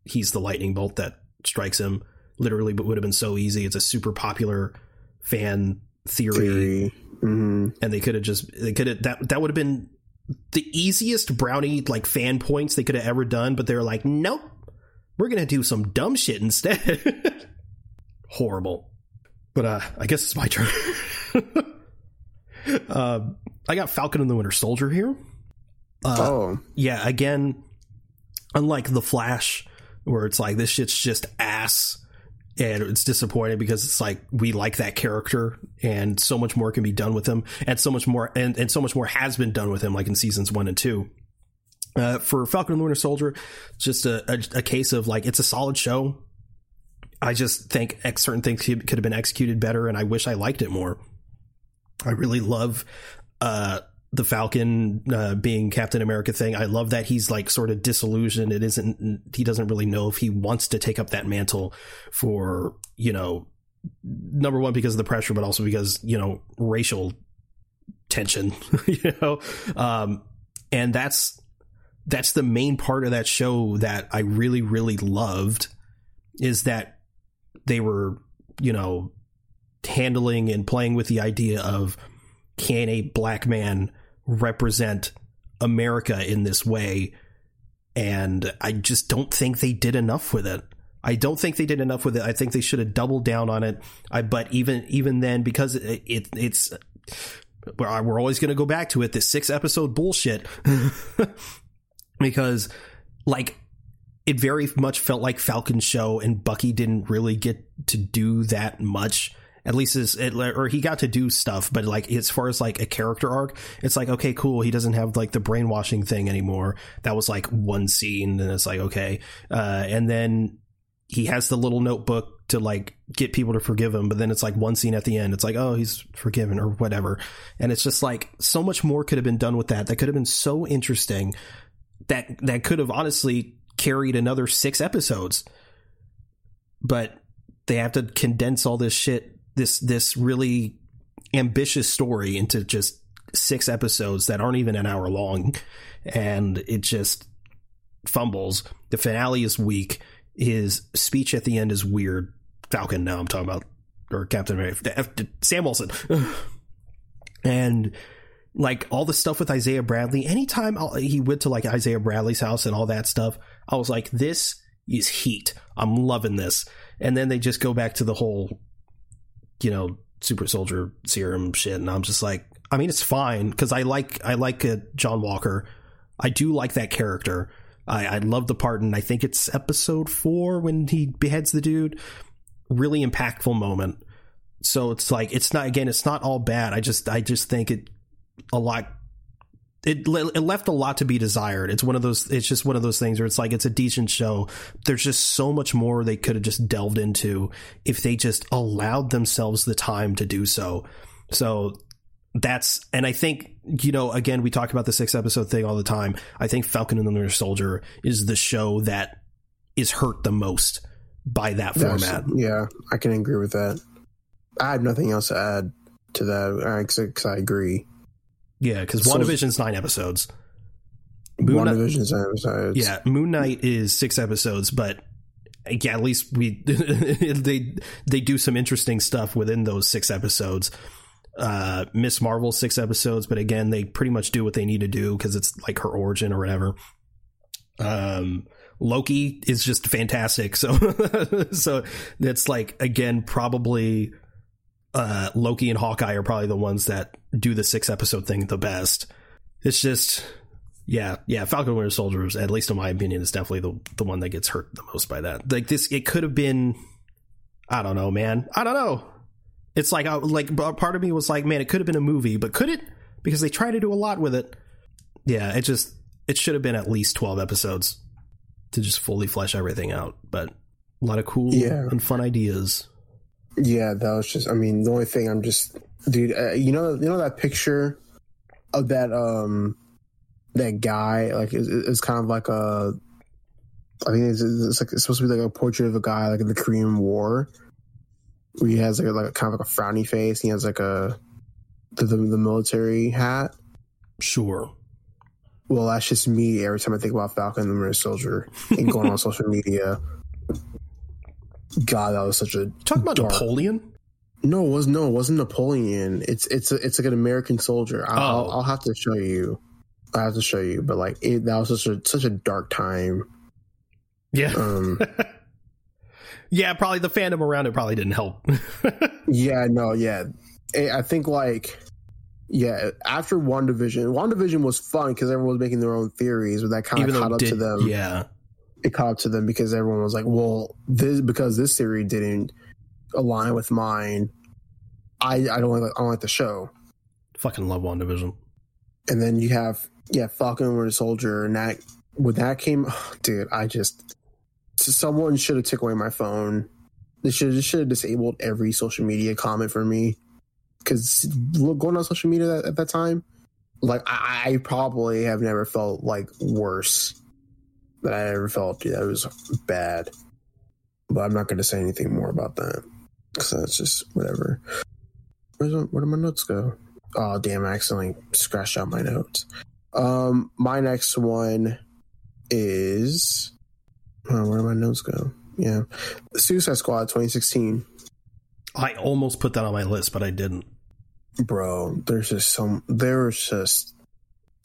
he's the lightning bolt that strikes him. Literally but would have been so easy. It's a super popular fan theory, theory. Mm-hmm. and they could have just they could have that that would have been the easiest brownie like fan points they could have ever done. But they're like, nope, we're gonna do some dumb shit instead. Horrible. But uh, I guess it's my turn. uh, I got Falcon and the Winter Soldier here. Uh, oh, yeah. Again, unlike the Flash, where it's like this shit's just ass and it's disappointing because it's like we like that character and so much more can be done with him and so much more and, and so much more has been done with him like in seasons one and two. Uh, for falcon and the winter soldier just a, a, a, case of like it's a solid show. I just think certain things could have been executed better and i wish i liked it more. I really love uh, the Falcon uh, being Captain America thing. I love that he's like sort of disillusioned. It isn't, he doesn't really know if he wants to take up that mantle for, you know, number one, because of the pressure, but also because, you know, racial tension, you know? Um, and that's, that's the main part of that show that I really, really loved is that they were, you know, handling and playing with the idea of can a black man represent America in this way. And I just don't think they did enough with it. I don't think they did enough with it. I think they should have doubled down on it. I, but even even then, because it, it it's we're always going to go back to it. This six episode bullshit, because like it very much felt like Falcon's show, and Bucky didn't really get to do that much at least is it, or he got to do stuff but like as far as like a character arc it's like okay cool he doesn't have like the brainwashing thing anymore. That was like one scene and it's like okay uh, and then he has the little notebook to like get people to forgive him but then it's like one scene at the end it's like oh he's forgiven or whatever. And it's just like so much more could have been done with that that could have been so interesting that that could have honestly carried another six episodes. But they have to condense all this shit this this really ambitious story into just six episodes that aren't even an hour long. And it just fumbles. The finale is weak. His speech at the end is weird. Falcon now i'm talking about or captain america sam wilson. And like all the stuff with isaiah bradley anytime he went to like isaiah bradley's house and all that stuff i was like this is heat. I'm loving this. And then they just go back to the whole you know, super soldier serum shit. And I'm just like, I mean, it's fine because I like, I like John Walker. I do like that character. I, I love the part, and I think it's episode four when he beheads the dude. Really impactful moment. So it's like it's not again, it's not all bad. I just I just think it a lot it, it left a lot to be desired. It's one of those. It's just one of those things where it's like it's a decent show. There's just so much more they could have just delved into if they just allowed themselves the time to do so. So that's and I think you know again we talk about the six episode thing all the time. I think Falcon and the Winter Soldier is the show that is hurt the most by that format. yeah, I can agree with that. I have nothing else to add to that because I agree. Yeah, because so, WandaVision's nine episodes. Moon WandaVision's nine episodes. Yeah, Moon Knight is six episodes, but yeah, at least we they they do some interesting stuff within those six episodes. Uh, Miss Marvel six episodes, but again, they pretty much do what they need to do because it's like her origin or whatever. Um, Loki is just fantastic. So, so that's like again probably uh, Loki and Hawkeye are probably the ones that do the six episode thing the best. It's just, yeah, yeah. Falcon Winter Soldier, is, at least in my opinion, is definitely the the one that gets hurt the most by that. Like this, it could have been, I don't know, man. I don't know. It's like, uh, like part of me was like, man, it could have been a movie, but could it? Because they try to do a lot with it. Yeah, it just it should have been at least twelve episodes. to just fully flesh everything out. But a lot of cool Yeah. and fun ideas. Yeah, that was just. I mean, the only thing I'm just, dude. Uh, you know, you know that picture of that um that guy. Like, it's, it's kind of like a. I think it's, it's like it's supposed to be like a portrait of a guy like in the Korean War, where he has like a, like kind of like a frowny face. He has like a the the, the military hat. Sure. Well, that's just me every time I think about Falcon the Winter Soldier and going on social media. God, that was such a Talk about dark- Napoleon. No, it was no, it wasn't Napoleon. It's it's a, it's like an American soldier. I'll, Oh. I'll, have to show you. I have to show you, but like it, that was such a such a dark time. Yeah. Um, yeah, probably the fandom around it probably didn't help. yeah, no, yeah. I think like yeah, after WandaVision, One Division was fun because everyone was making their own theories, but that kind Even of caught up did, to them. yeah. It caught up to them because everyone was like, "Well, this because this theory didn't align with mine. I I don't like I don't like the show." Fucking love WandaVision. And then you have yeah, Falcon and Winter Soldier, and that when that came, dude, I just someone should have took away my phone. They should should have disabled every social media comment for me because going on social media at, at that time, like I, I probably have never felt like worse that I ever felt. Yeah, it was bad, but I'm not going to say anything more about that because that's just whatever. Where's my, where did my notes go? Oh damn! I accidentally scratched out my notes. Um, my next one is oh, where did my notes go? Yeah, Suicide Squad 2016. I almost put that on my list, but I didn't. Bro, there's just some. There's just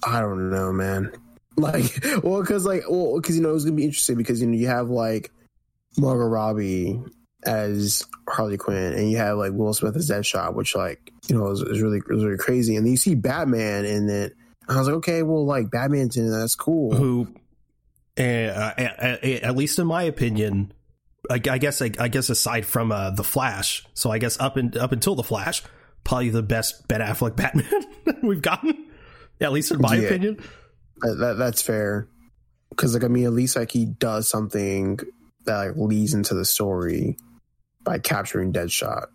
I don't know, man. Like, well, because like, well, because you know it was gonna be interesting because you know you have like Margot Robbie as Harley Quinn, and you have like Will Smith as Deadshot, which like you know is, is really is really crazy. And then you see Batman in it. And I was like, okay, well, like Batman's in it. That's cool. Who, uh, at, least in my opinion, I, I guess I, I guess aside from uh, the Flash, so I guess up and up until the Flash, probably the best Ben Affleck Batman we've gotten. At least in my Yeah. opinion. That, that that's fair. Because like I mean, at least like he does something that like leads into the story by capturing Deadshot.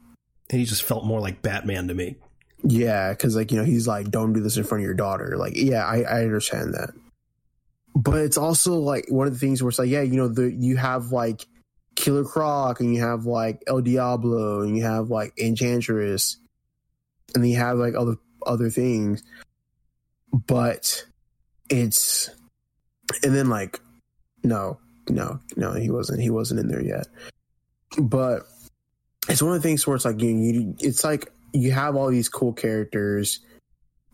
And he just felt more like Batman to me. Yeah, because like you know he's like, don't do this in front of your daughter. Like, yeah, I, I understand that, but it's also like one of the things where it's like, yeah, you know, the you have like Killer Croc and you have like El Diablo and you have like Enchantress, and then you have like other other things, but it's and then like no no no he wasn't he wasn't in there yet, but it's one of the things where it's like you, you it's like you have all these cool characters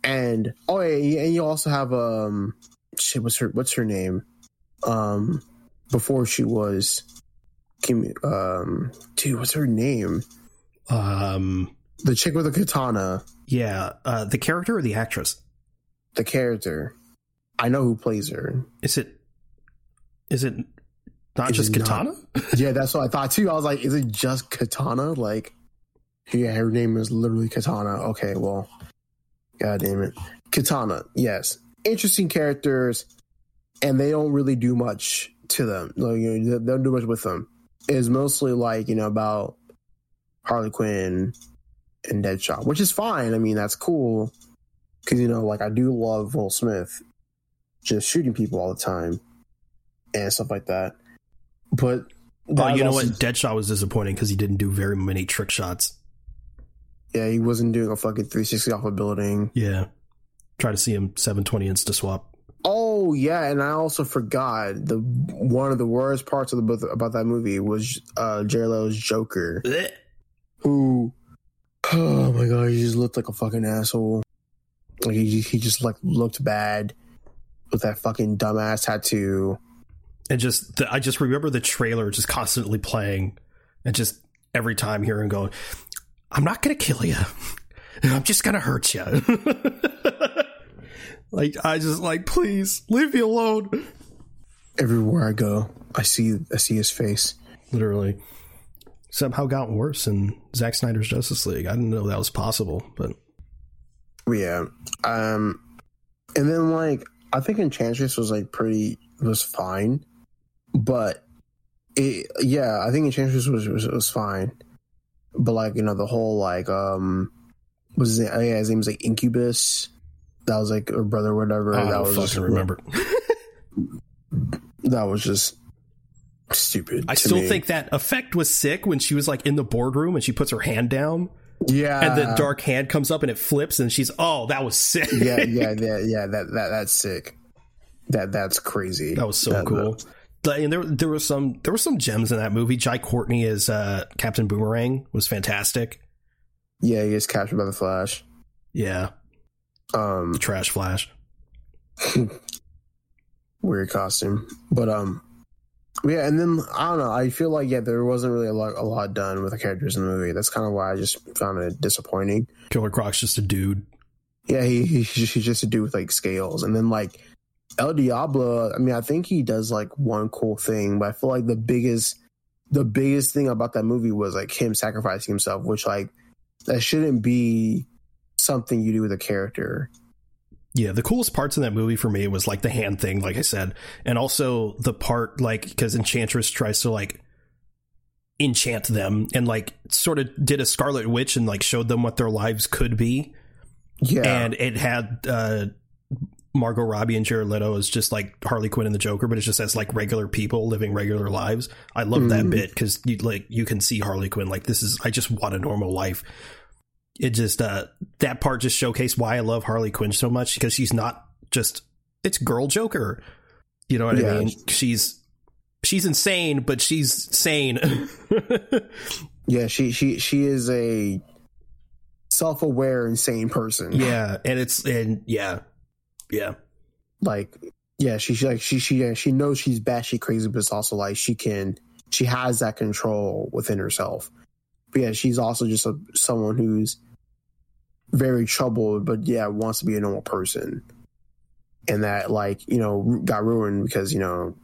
and oh yeah and you also have um shit what's her what's her name? Um before she was Kim um dude what's her name? Um, the chick with the katana. yeah, uh, the character or the actress? the character I know who plays her. Is it? Is it not Is just it not? Katana? yeah that's what I thought too. I was like is it just katana? Like yeah her name is literally katana. Okay well god damn it. Katana yes. Interesting characters and they don't really do much to them. Like, you know, they don't do much with them. It's mostly like you know about harley quinn and deadshot which is fine. I mean that's cool because you know like i do love will smith just shooting people all the time and stuff like that but Oh, you know what? Deadshot was disappointing because he didn't do very many trick shots. Yeah, he wasn't doing a fucking 360 off a building. Yeah, try to see him 720 insta swap. Oh yeah, and I also forgot the one of the worst parts of the book about that movie was uh Jared Leto's Joker, who oh my god, he just looked like a fucking asshole. Like he he just like looked bad with that fucking dumbass tattoo. and just the, I just remember the trailer just constantly playing, and just every time hearing going, "I'm not gonna kill you, I'm just gonna hurt you." like I just like, please leave me alone. Everywhere I go, I see I see his face. Literally, somehow got worse in Zack Snyder's Justice League. I didn't know that was possible, but But yeah. Um and then like I think Enchantress was like pretty was fine. but it, yeah, I think Enchantress was, was was fine, but like you know the whole like um, was his name? Oh, yeah, his name was like Incubus. That was like her brother, or whatever. I that don't was fucking just remember. That was just stupid. I still me. think that effect was sick when she was like in the boardroom and she puts her hand down yeah, and the dark hand comes up and it flips and she's oh that was sick. yeah, yeah, yeah, yeah. That that that's sick. That that's crazy. that was so That- cool. But- And there, there was some, there were some gems in that movie. Jai Courtney as uh, Captain Boomerang was fantastic. Yeah, he gets captured by the Flash. Yeah, Um, the Trash Flash. weird costume, but um, yeah. And then I don't know. I feel like yeah, there wasn't really a lot a lot done with the characters in the movie. That's kind of why I just found it disappointing. Killer Croc's just a dude. Yeah, he, he he's just a dude with like scales, and then like El Diablo. I mean, I think he does like one cool thing, but I feel like the biggest the biggest thing about that movie was like him sacrificing himself, which like that shouldn't be something you do with a character. Yeah, the coolest parts in that movie for me was like the hand thing, like I said, and also the part like because Enchantress tries to like enchant them and like sort of did a Scarlet Witch and like showed them what their lives could be, Yeah, and it had uh Margot Robbie and Jared Leto as just like Harley Quinn and the Joker, but it's just as like regular people living regular lives. I love that Mhm. bit because you like you can see Harley Quinn like this is I just want a normal life. It just uh that part just showcased why I love Harley Quinn so much because she's not just it's girl Joker. You know what Yeah. I mean? She's she's insane, but she's sane. yeah. She she she is a self aware, insane person. yeah, and it's and yeah, yeah. like yeah, she she like she she she knows she's bad, batshit crazy, but it's also like she can she has that control within herself. But yeah, she's also just a someone who's very troubled, but yeah, wants to be a normal person, and that like you know got ruined because you know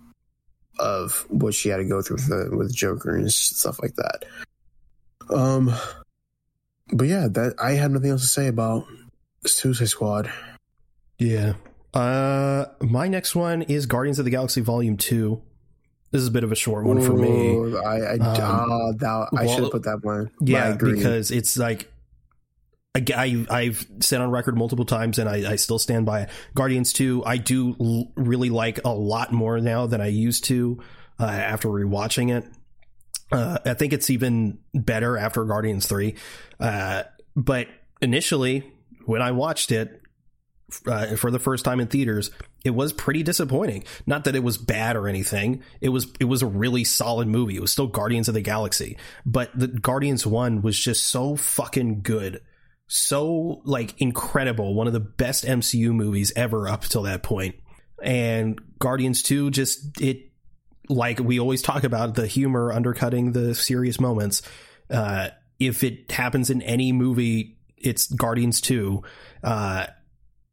of what she had to go through with the, with Joker and stuff like that. Um, but yeah, that I have nothing else to say about Suicide Squad. Yeah. Uh, my next one is Guardians of the Galaxy Volume Two. This is a bit of a short one for me. I I, Um, ah, that, I should have put that one. Yeah, agree. because it's like I, I've said on record multiple times, and I, I still stand by it. Guardians Two, I do l- really like a lot more now than I used to uh, after rewatching it. Uh, I think it's even better after Guardians Three, uh, but initially when I watched it uh, for the first time in theaters, it was pretty disappointing. Not that it was bad or anything. It was it was a really solid movie. It was still Guardians of the Galaxy, but the Guardians one was just so fucking good, so like incredible. One of the best MCU movies ever up till that point. And Guardians two just it like we always talk about the humor undercutting the serious moments. Uh, if it happens in any movie, it's Guardians two. Uh,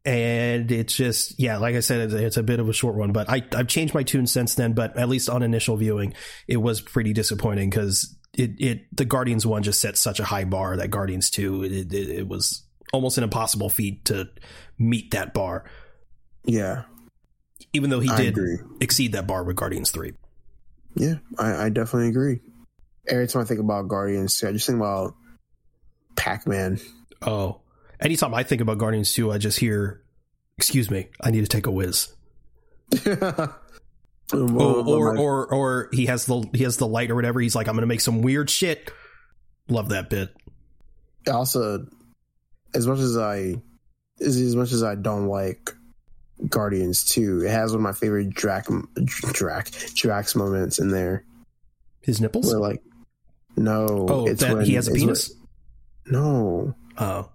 and it's just yeah like i said it's, it's a bit of a short one but I, i've changed my tune since then but at least on initial viewing it was pretty disappointing because it, it the guardians one just set such a high bar that guardians 2 it, it, it was almost an impossible feat to meet that bar yeah, even though he I did agree. exceed that bar with guardians 3 Yeah, I, I definitely agree. Every time I think about Guardians, I just think about Pac Man. oh anytime i think about guardians 2 i just hear excuse me i need to take a whiz or, or, or or he has the he has the light or whatever. He's like i'm gonna make some weird shit. Love that bit. Also, as much as I, as, as much as I don't like Guardians 2, it has one of my favorite Drac, Drac, Drax moments in there. his nipples? Where like, no, Oh, that he has a penis. when- no, Oh,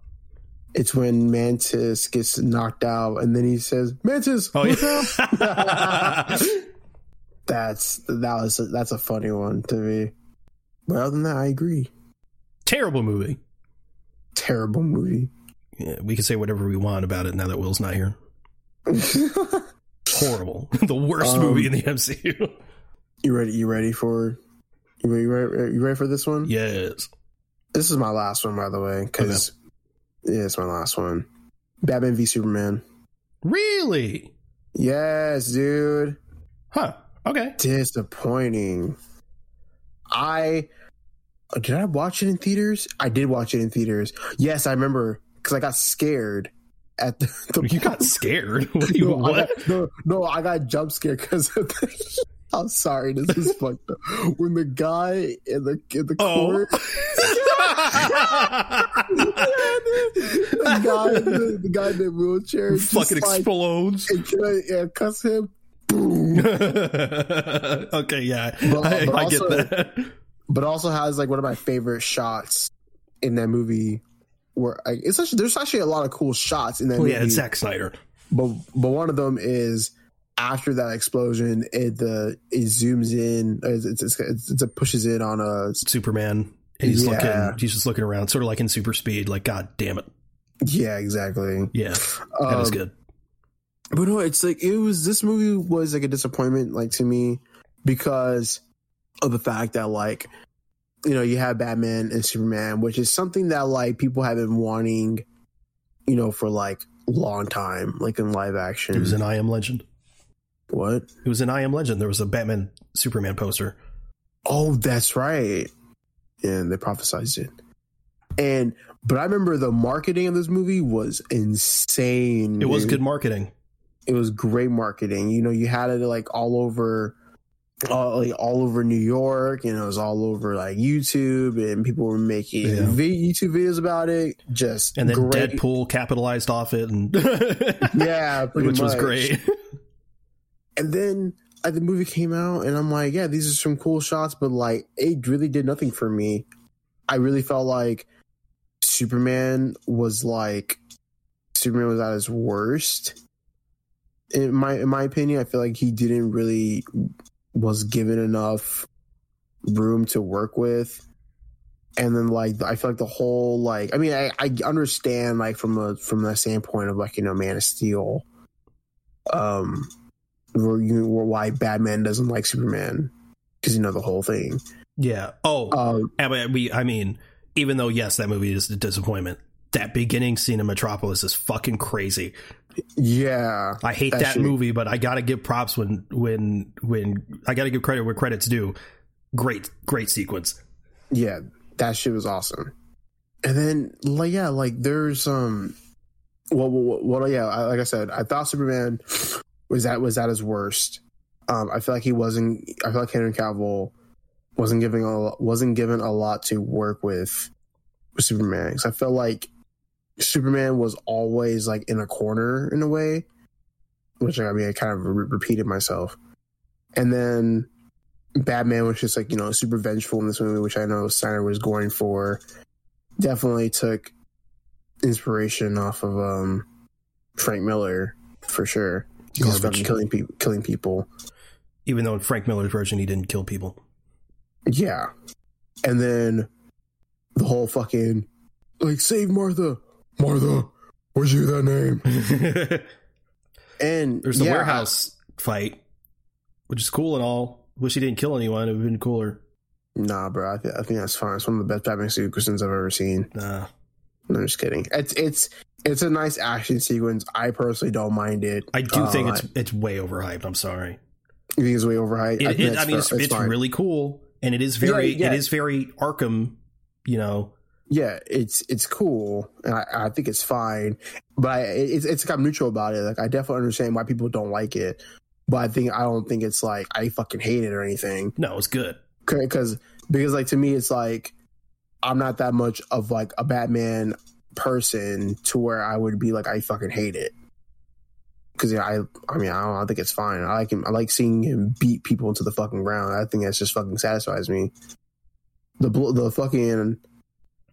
it's when Mantis gets knocked out, and then he says, "Mantis, oh yeah. That's that was a, that's a funny one to me. But other than that, I agree. Terrible movie. Terrible movie. Yeah, we can say whatever we want about it now that Will's not here. Horrible. the worst Um, movie in the MCU. you ready? You ready for? You ready, you ready? For this one? yes. This is my last one, by the way, because yeah, it's my last one. Batman v Superman. Really? Yes, dude. Huh. Okay. Disappointing. I did I watch it in theaters? I did watch it in theaters. Yes, I remember because I got scared at the. the You got scared. What? You, no, I got, no, no, I got jump scared because. I'm sorry, this is fucked up. When the guy in the in the Oh. court, the guy, in the, the guy in the wheelchair, Fucking like, explodes. and, can I, cuss him. Boom. okay, yeah, But- I, but I get also- that. but also has like one of my favorite shots in that movie. Where like, it's actually there's actually a lot of cool shots in that Well, movie. yeah, it's Zack Snyder. but but one of them is after that explosion, it the it zooms in, it's, it's, it's, it's it pushes in on a Superman. And he's Yeah. looking. He's just looking around, sort of like in Super Speed. Like, God damn it! yeah exactly. Yeah, that is Um, good. But no, it's like it was. This movie was like a disappointment, like to me, because of the fact that like you know you have Batman and Superman, which is something that like people have been wanting, you know, for like a long time, like in live action. It was an I Am Legend. what? It was an I Am Legend. There was a Batman Superman poster. Oh, that's right. And they prophesized it. And but I remember the marketing of this movie was insane. It was good marketing. It was great marketing. You know, you had it like all over, all, like all over New York, and it was all over like YouTube, and people were making Yeah. YouTube videos about it. Just And then great. Deadpool capitalized off it, and yeah, pretty which was great. And then like the movie came out, and I'm like, yeah, these are some cool shots, but like it really did nothing for me. I really felt like Superman was like Superman was at his worst. In my in my opinion, I feel like he didn't really was given enough room to work with. And then like I feel like the whole like I mean I, I understand like from a from the standpoint of like you know Man of Steel, um, where you why Batman doesn't like Superman because you know the whole thing. yeah. Oh, Um, I mean, we. I mean, even though yes, that movie is a disappointment. That beginning scene in Metropolis is fucking crazy. Yeah, I hate That that, movie, but I gotta give props when when when I gotta give credit where credit's due. Great, great sequence. yeah, that shit was awesome. And then like yeah, like there's um, well, what, what yeah, I- like I said, I thought Superman was that was at his worst. Um, I feel like he wasn't. I feel like Henry Cavill wasn't giving a wasn't given a lot to work with with Superman. 'Cause I feel like Superman was always like in a corner in a way, which I mean I kind of re- repeated myself. And then Batman was just like you know super vengeful in this movie, which I know Snyder was going for. Definitely took inspiration off of um, Frank Miller for sure. He's fucking killing people, killing people. Even though in Frank Miller's version he didn't kill people. Yeah. And then the whole fucking like save Martha. Martha, was you that name? And There's the yeah, warehouse fight, which is cool and all. Wish he didn't kill anyone. It would have been cooler. Nah, bro. I, th- I think that's fine. It's one of the best Batman sequences I've ever seen. Nah. No, I'm just kidding. It's it's it's a nice action sequence. I personally don't mind it. I do Uh, think it's it's way overhyped. I'm sorry. you think it's way overhyped. It, think it- that's I mean, it's, fair. it's really cool, and it is very Yeah, yeah. it is very Arkham. You know, yeah, it's it's cool, and I, I think it's fine. But I, it's it's like I'm neutral about it. Like I definitely understand why people don't like it, but I think I don't think it's like I fucking hate it or anything. no, it's good. Because because like to me, it's like I'm not that much of like a Batman person to where I would be like I fucking hate it. Because yeah, I I mean I don't I think it's fine. I like him. I like seeing him beat people into the fucking ground. I think that's just fucking satisfies me. The the fucking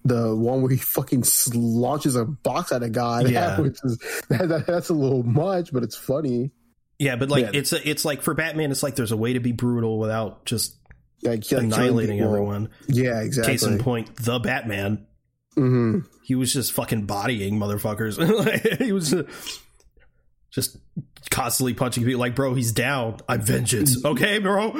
the one where he fucking launches a box at a guy. Yeah. which is that, that, that's a little much, but it's funny. Yeah, but like it's a, it's like for Batman, it's like there's a way to be brutal without just Like killing annihilating everyone. Yeah, exactly. Case in point, the Batman. hmm He was just fucking bodying motherfuckers. he was uh, just constantly punching people. Like, bro, he's down. I'm vengeance. Okay, bro.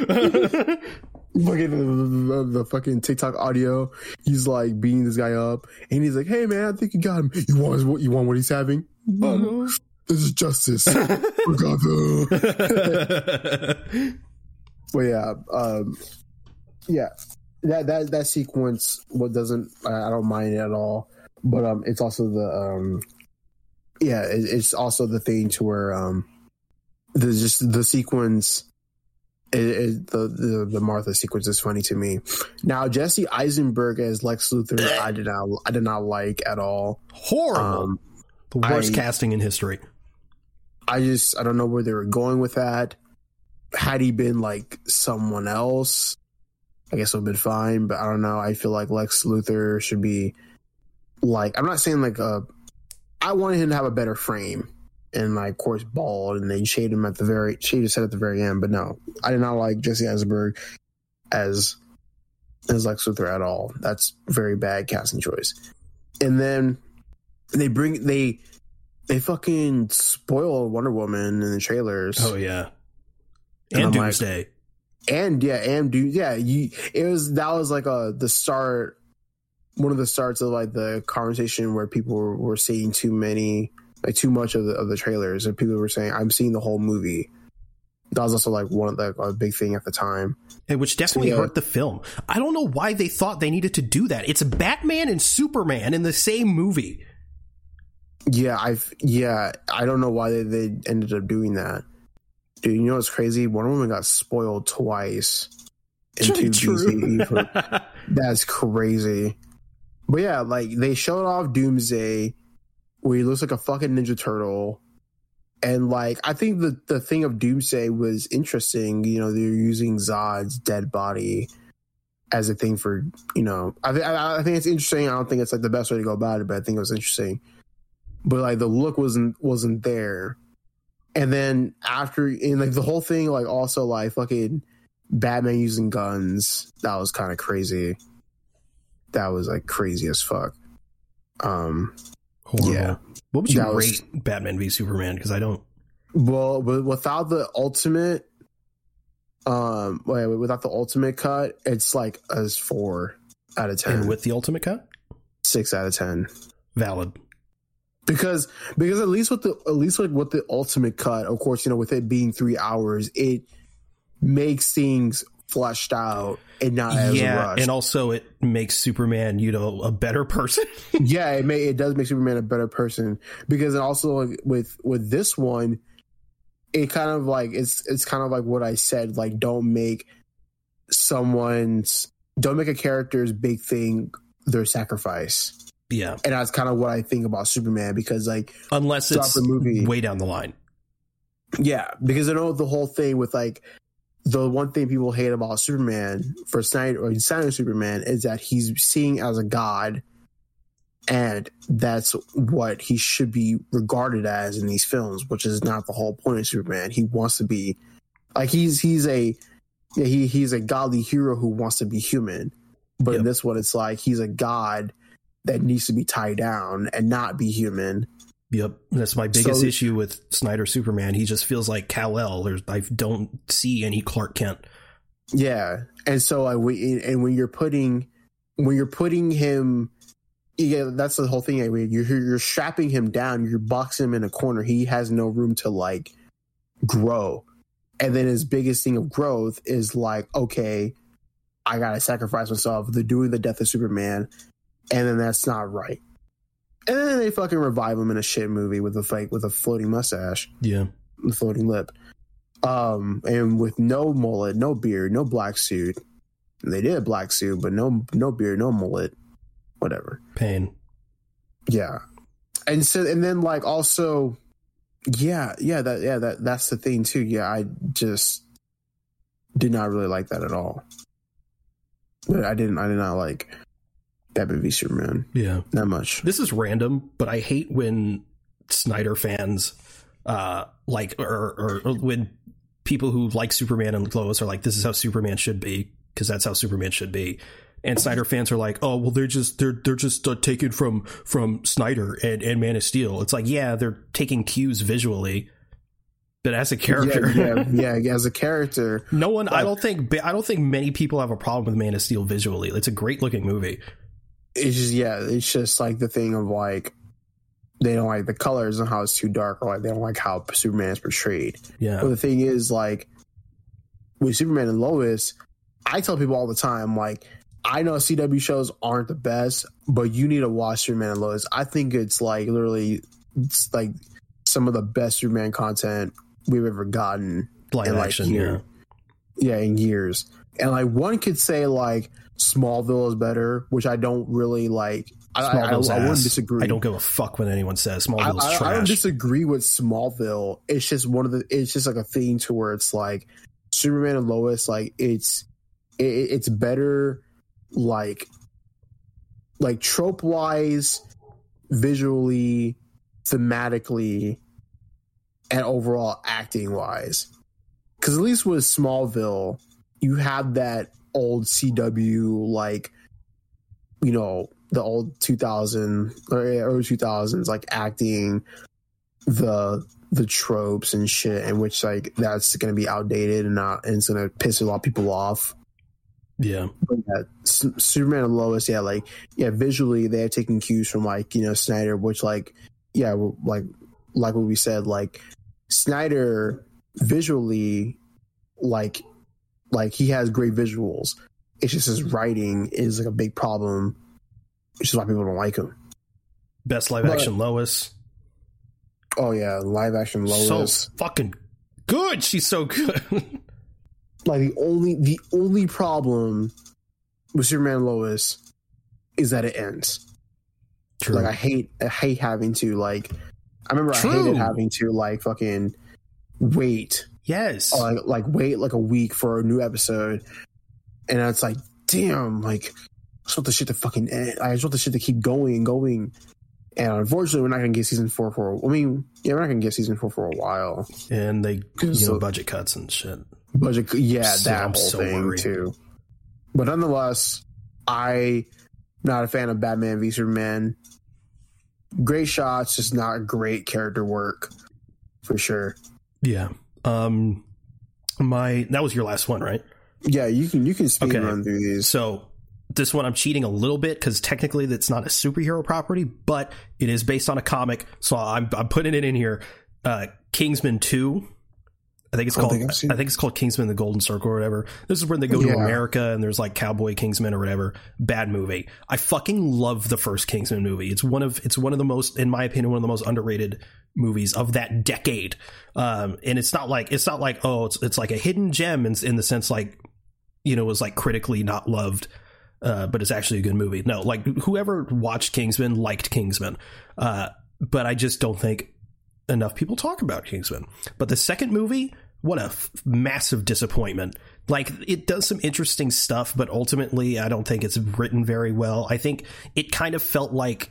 Fucking the, the, the fucking TikTok audio. He's like beating this guy up, and he's like, "Hey man, I think you got him. You want what? You want what he's having? Um, this is justice for Gotham." But yeah, um, yeah, that that that sequence what doesn't I, don't mind it at all. But um, it's also the um, yeah, it, it's also the thing to where um, the just the sequence. It, it, the, the the Martha sequence is funny to me. Now Jesse Eisenberg as Lex Luthor, I did not I did not like at all. Horrible. Um, the worst I- casting in history. I just I don't know where they were going with that. Had he been like someone else, I guess it would have been fine. But I don't know. I feel like Lex Luthor should be like I'm not saying like a. I wanted him to have a better frame and like of course bald and then shade him at the very shade his head at the very end. But no, I did not like Jesse Eisenberg as as Lex Luthor at all. That's very bad casting choice. And then they bring they they fucking spoil Wonder Woman in the trailers. Oh yeah, And and I'm like- and yeah, and dude, yeah, you it was that was like a the start, one of the starts of like the conversation where people were, were seeing too many, like too much of the of the trailers, and people were saying, "I'm seeing the whole movie." That was also like one of the a big thing at the time. And which definitely yeah. hurt the film. I don't know why they thought they needed to do that. It's Batman and Superman in the same movie. Yeah, I've yeah, I don't know why they, they ended up doing that. Dude, you know what's crazy? Wonder Woman got spoiled twice. into DC for- That's crazy. But yeah, like they showed off Doomsday where he looks like a fucking Ninja Turtle. And like I think the the thing of Doomsday was interesting, you know, they're using Zod's dead body as a thing for, you know, I I I think it's interesting. I don't think it's like the best way to go about it, but I think it was interesting. But like the look wasn't wasn't there. And then after and like the whole thing like also like fucking Batman using guns. That was kind of crazy. That was like crazy as fuck. Um, Horrible. Yeah. What would you That was- rate Batman v Superman? Because I don't. well, without the ultimate, um, wait, without the ultimate cut, it's like a four out of ten, And with the Ultimate Cut, six out of ten. valid. Because because at least with the at least like with the ultimate cut, of course, you know, with it being three hours, it makes things fleshed out and not as yeah, rushed. and also it makes Superman, you know, a better person. yeah, it may it does make Superman a better person because also with with this one, it kind of like it's it's kind of like what I said. Like, don't make someone's don't make a character's big thing their sacrifice, yeah, and that's kind of what I think about Superman because like unless it's the movie. way down the line. yeah, because I know the whole thing with like the one thing people hate about Superman for Snyder or Snyder Superman is that he's seen as a god, and that's what he should be regarded as in these films, which is not the whole point of Superman. He wants to be like he's he's a yeah, he he's a godly hero who wants to be human, but in Yep. this one it's like he's a god that needs to be tied down and not be human. Yep, that's my biggest So- issue with Snyder Superman. He just feels like Kal El. There's, I don't see any Clark Kent. Yeah, and so I we and when you're putting when you're putting him, yeah, that's the whole thing. Like, you're you're strapping him down. You're boxing him in a corner. He has no room to like grow. And then his biggest thing of growth is like, okay, I gotta sacrifice myself. They're doing the death of Superman, and then that's not right. And then they fucking revive him in a shit movie with a fake with a floating mustache Yeah, the floating lip. Um, and with no mullet, no beard, no black suit. They did a black suit, but no no beard, no mullet, whatever. pain. Yeah. And so and then like also yeah, yeah, that yeah, that that's the thing too. Yeah, I just did not really like that at all. I didn't I did not like Batman v Superman Yeah, that much. this is random, but I hate when Snyder fans, uh, like or, or, or when people who like Superman and Lois are like, "This is how Superman should be," because that's how Superman should be. And Snyder fans are like, "Oh, well, they're just they're they're just uh, taken from from Snyder and, and Man of Steel." It's like, yeah, they're taking cues visually, but as a character, Yeah, yeah, yeah, as a character. no one. I don't think I don't think many people have a problem with Man of Steel visually. It's a great looking movie. It's just yeah, it's just like the thing of like they don't like the colors and how it's too dark, or like they don't like how Superman is portrayed. Yeah, But the thing is, like with Superman and Lois, I tell people all the time, like, I know CW shows aren't the best, but you need to watch Superman and Lois. I think it's like literally, it's like some of the best Superman content we've ever gotten. Live in, like, action, year- yeah, in years. And like one could say like Smallville is better, which I don't really like. I, I, I, I wouldn't disagree. I don't give a fuck when anyone says I, Smallville's I- I don't disagree with Smallville. It's just one of the. It's just like a thing to where it's like Superman and Lois. Like it's it, it's better, like like trope wise, visually, thematically, and overall acting wise. Because at least with Smallville, you have that old CW like, you know, the old 2000 or early 2000s like acting the the tropes and shit in which like that's going to be outdated and not and it's going to piss a lot of people off. Yeah, yeah, Superman and Lois, yeah, like yeah, visually they're taking cues from like you know Snyder, which like yeah, like like what we said, like Snyder visually, like like he has great visuals. It's just his writing is like a big problem, which is why people don't like him. best live But- action Lois. Oh yeah, live action Lois. So fucking good. She's so good. like the only the only problem with Superman Lois is that it ends. True. Like I hate I hate having to like I remember I hated having to like fucking wait yes. Oh, or, like like wait like a week for a new episode and it's like damn like I just want the shit to fucking end. I just want the shit to keep going and going. And unfortunately, we're not going to get season four for. I mean, yeah, we're not going to get season four for a while. and they, you know, budget cuts and shit. Budget, yeah, So- that I'm whole so thing worried. too. But nonetheless, I not a fan of Batman v Superman. Great shots, just not great character work for sure. Yeah. Um, my that was your last one, right? Yeah, you can you can speed Okay. run through these. So this one I'm cheating a little bit because technically that's not a superhero property, but it is based on a comic. So I'm I'm putting it in here. Uh, Kingsman Two. I think it's called. think I've seen I think it's called Kingsman: The Golden Circle or whatever. This is when they go to America and there's like Cowboy Kingsman or whatever. Bad movie. I fucking love the first Kingsman movie. It's one of it's one of the most, in my opinion, one of the most underrated movies of that decade. Um, and it's not like it's not like oh, it's it's like a hidden gem in in the sense like you know was like critically not loved uh, but it's actually a good movie. No, like whoever watched Kingsman liked Kingsman, uh, but I just don't think enough people talk about Kingsman. But the second movie, what a f- massive disappointment. Like it does some interesting stuff, but ultimately, I don't think it's written very well. I think it kind of felt like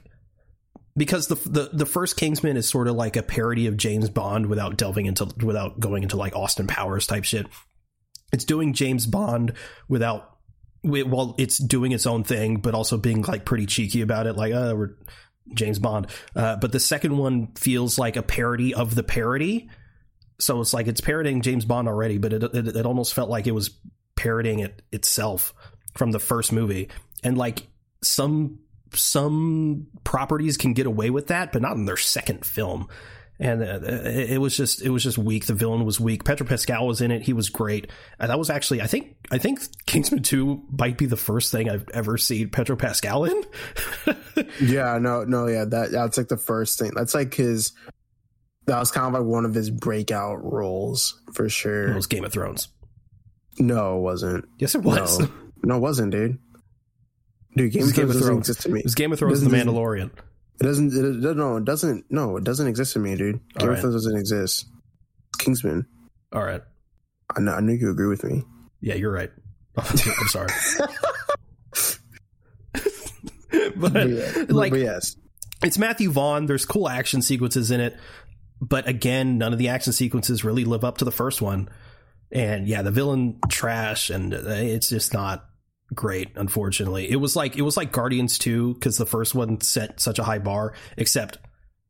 because the the the first Kingsman is sort of like a parody of James Bond without delving into without going into like Austin Powers type shit. It's doing James Bond without wi- well, it's doing its own thing, but also being like pretty cheeky about it, like, uh, we're James Bond. Uh, but the second one feels like a parody of the parody. So it's like it's parodying James Bond already, but it, it, it almost felt like it was parodying it itself from the first movie. And like some some properties can get away with that, but not in their second film. And uh, it, was just it was just weak. The villain was weak. Pedro Pascal was in it. He was great. And that was actually I think I think Kingsman Two might be the first thing I've ever seen Pedro Pascal in. Yeah, no, no, yeah, that that's like the first thing. That's like his. That was kind of like one of his breakout roles for sure. it was Game of Thrones. No, it wasn't. Yes, it was. No, no, it wasn't, dude. Dude, Game It was of Game Thrones of doesn't Thrones. exist to me. It was Game of Thrones, The Mandalorian. It doesn't. It, it, no, it doesn't. No, it doesn't exist to me, dude. Game right. of Thrones doesn't exist. Kingsman. All right. I know. I knew you agree with me. Yeah, you're right. I'm sorry. but But yeah, like but yes, it's Matthew Vaughn. There's cool action sequences in it, but again, none of the action sequences really live up to the first one. And yeah, the villain trash, and uh, it's just not great. Unfortunately, it was like it was like Guardians Two because the first one set such a high bar. Except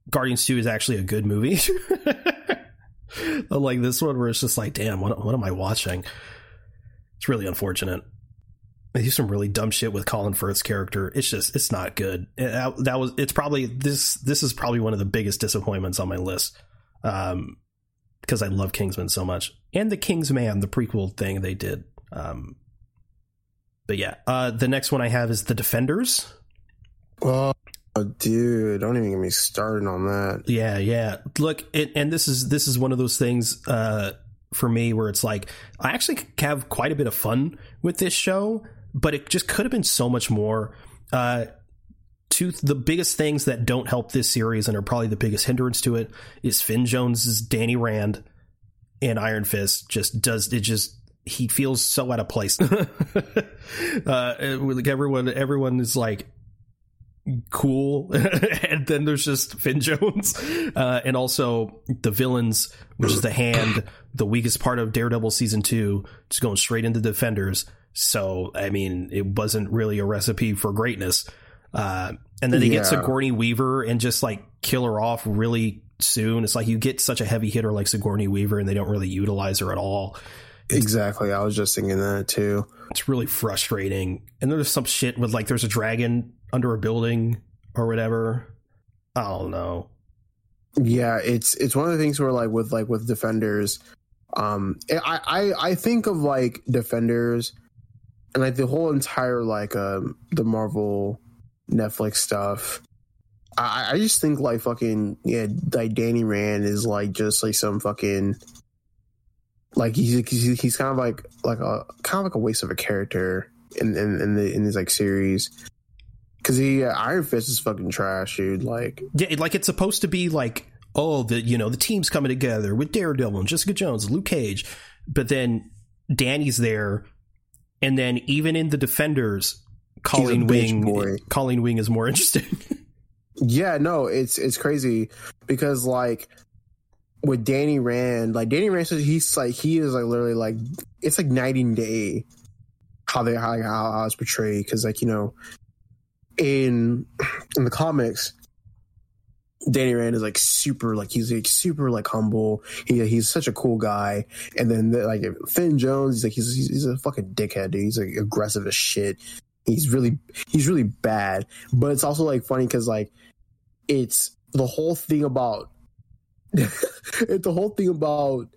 Guardians Two is actually a good movie. like this one, where it's just like, damn, what what am I watching? It's really unfortunate. They do some really dumb shit with Colin Firth's character. It's just, it's not good. It- that, that was, it's probably this. This is probably one of the biggest disappointments on my list. Um, because I love Kingsman so much, and the Kingsman, the prequel thing they did. Um, but yeah, uh, the next one I have is the Defenders. Oh, dude, don't even get me started on that. Yeah, yeah. Look, it, and this is this is one of those things uh, for me where it's like I actually have quite a bit of fun with this show, but it just could have been so much more. Uh, two the biggest things that don't help this series and are probably the biggest hindrance to it is Finn Jones's Danny Rand and Iron Fist just does it just he feels so out of place. uh, like everyone, everyone is like cool, and then there's just Finn Jones, uh, and also the villains, which is the hand, the weakest part of Daredevil season two, just going straight into Defenders. So I mean, it wasn't really a recipe for greatness. Uh, and then they yeah. get Sigourney Weaver and just like kill her off really soon. It's like you get such a heavy hitter like Sigourney Weaver, and they don't really utilize her at all. Exactly. I was just thinking that too. It's really frustrating. And there's some shit with like there's a dragon under a building or whatever. I don't know. Yeah, it's it's one of the things where like with like with defenders, um I I, I think of like defenders and like the whole entire like um the Marvel Netflix stuff. I, I just think like fucking yeah, like Danny Rand is like just like some fucking like he's he's, he's kind of like like a kind of like a waste of a character in in, in the in his like series because he uh, Iron Fist is fucking trash, dude. Like yeah, like it's supposed to be like oh the you know the team's coming together with Daredevil and Jessica Jones, Luke Cage, but then Danny's there, and then even in the Defenders, Colleen Wing Colleen Wing is more interesting. yeah, no, it's it's crazy because like with Danny Rand, like Danny Rand says he's like he is like literally like it's like night and day how they how how, it's portrayed because like you know in in the comics Danny Rand is like super like he's like super like humble. He he's such a cool guy. And then like Finn Jones he's like he's he's a fucking dickhead dude. He's like aggressive as shit. He's really he's really bad. But it's also like funny because like it's the whole thing about it's the whole thing about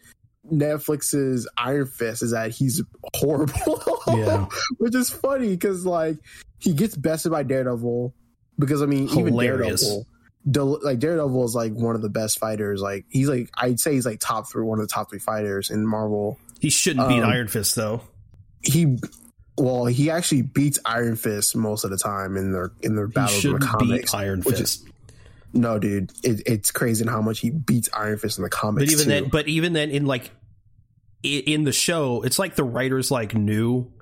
Netflix's Iron Fist is that he's horrible. Yeah. Which is funny because like he gets bested by Daredevil because I mean Hilarious. even Daredevil like Daredevil is like one of the best fighters. Like he's like I'd say he's like top three, one of the top three fighters in Marvel. He shouldn't um, beat Iron Fist though. He well, he actually beats Iron Fist most of the time in their in their battles in the comics. Iron Fist. Is, no, dude, it, it's crazy how much he beats Iron Fist in the comics. But even too. then, but even then, in like in the show, it's like the writers like knew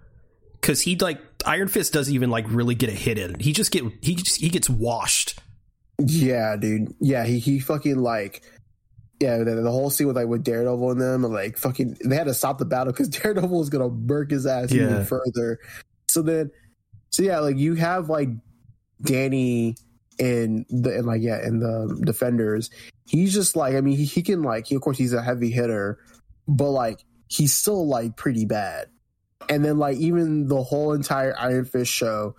because he like Iron Fist doesn't even like really get a hit in. He just get he just, he gets washed. Yeah, dude. Yeah, he he fucking like yeah, the, the, whole scene with like with Daredevil and them, and like fucking, they had to stop the battle because Daredevil was gonna burk his ass yeah. even further. So then, so yeah, like you have like Danny in the and like yeah and the defenders he's just like i mean he, he can like he, of course he's a heavy hitter but like he's still like pretty bad. And then like even the whole entire iron fist show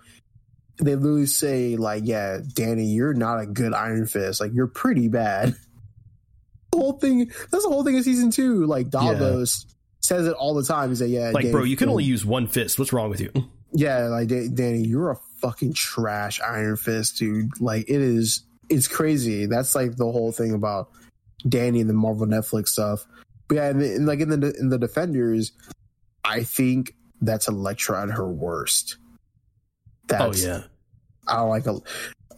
they literally say like yeah danny you're not a good iron fist. Like you're pretty bad. The whole thing that's the whole thing of season two. Like davos yeah. says it all the time. He's like yeah like danny, bro you can only use one fist. What's wrong with you? Yeah like danny you're a fucking trash Iron Fist, dude. Like it is, it's crazy. That's like the whole thing about Danny and the Marvel Netflix stuff. But yeah, and, and like in the in the Defenders, I think that's Elektra at her worst. Oh, that's, oh yeah, I don't like a.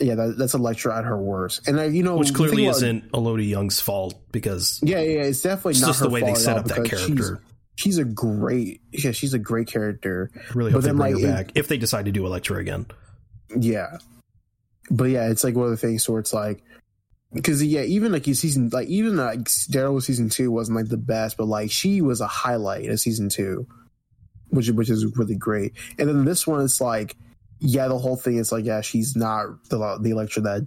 Yeah, that, that's Elektra at her worst, and I, you know, which clearly isn't Elodie Yung's fault because yeah, yeah, it's definitely it's not just the way they set up that character she's a great yeah she's a great character. really hope but they then, bring like, her back it, if they decide to do Elektra again. Yeah, but yeah, it's like one of the things where it's like because yeah, even like season like even like Daryl season two wasn't like the best, but like she was a highlight of season two, which which is really great. And then this one, it's like yeah, the whole thing is like yeah, she's not the the Elektra that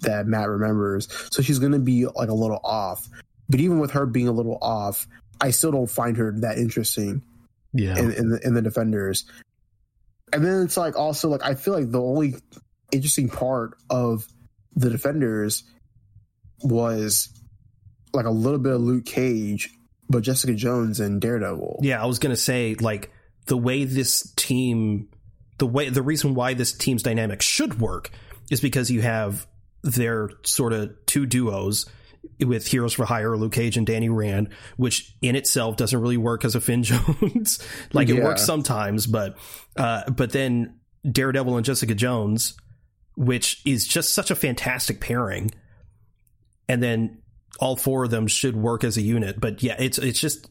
that Matt remembers, so she's gonna be like a little off. But even with her being a little off, I still don't find her that interesting. Yeah, in, in the, in the defenders, and then it's like also like I feel like the only interesting part of the defenders was like a little bit of Luke Cage, but Jessica Jones and Daredevil. Yeah, I was gonna say like the way this team, the way the reason why this team's dynamic should work is because you have their sort of two duos with Heroes for Hire, Luke Cage and Danny Rand, which in itself doesn't really work as a Finn Jones. like it works sometimes, but uh, but then Daredevil and Jessica Jones, which is just such a fantastic pairing, and then all four of them should work as a unit. But yeah, it's it's just.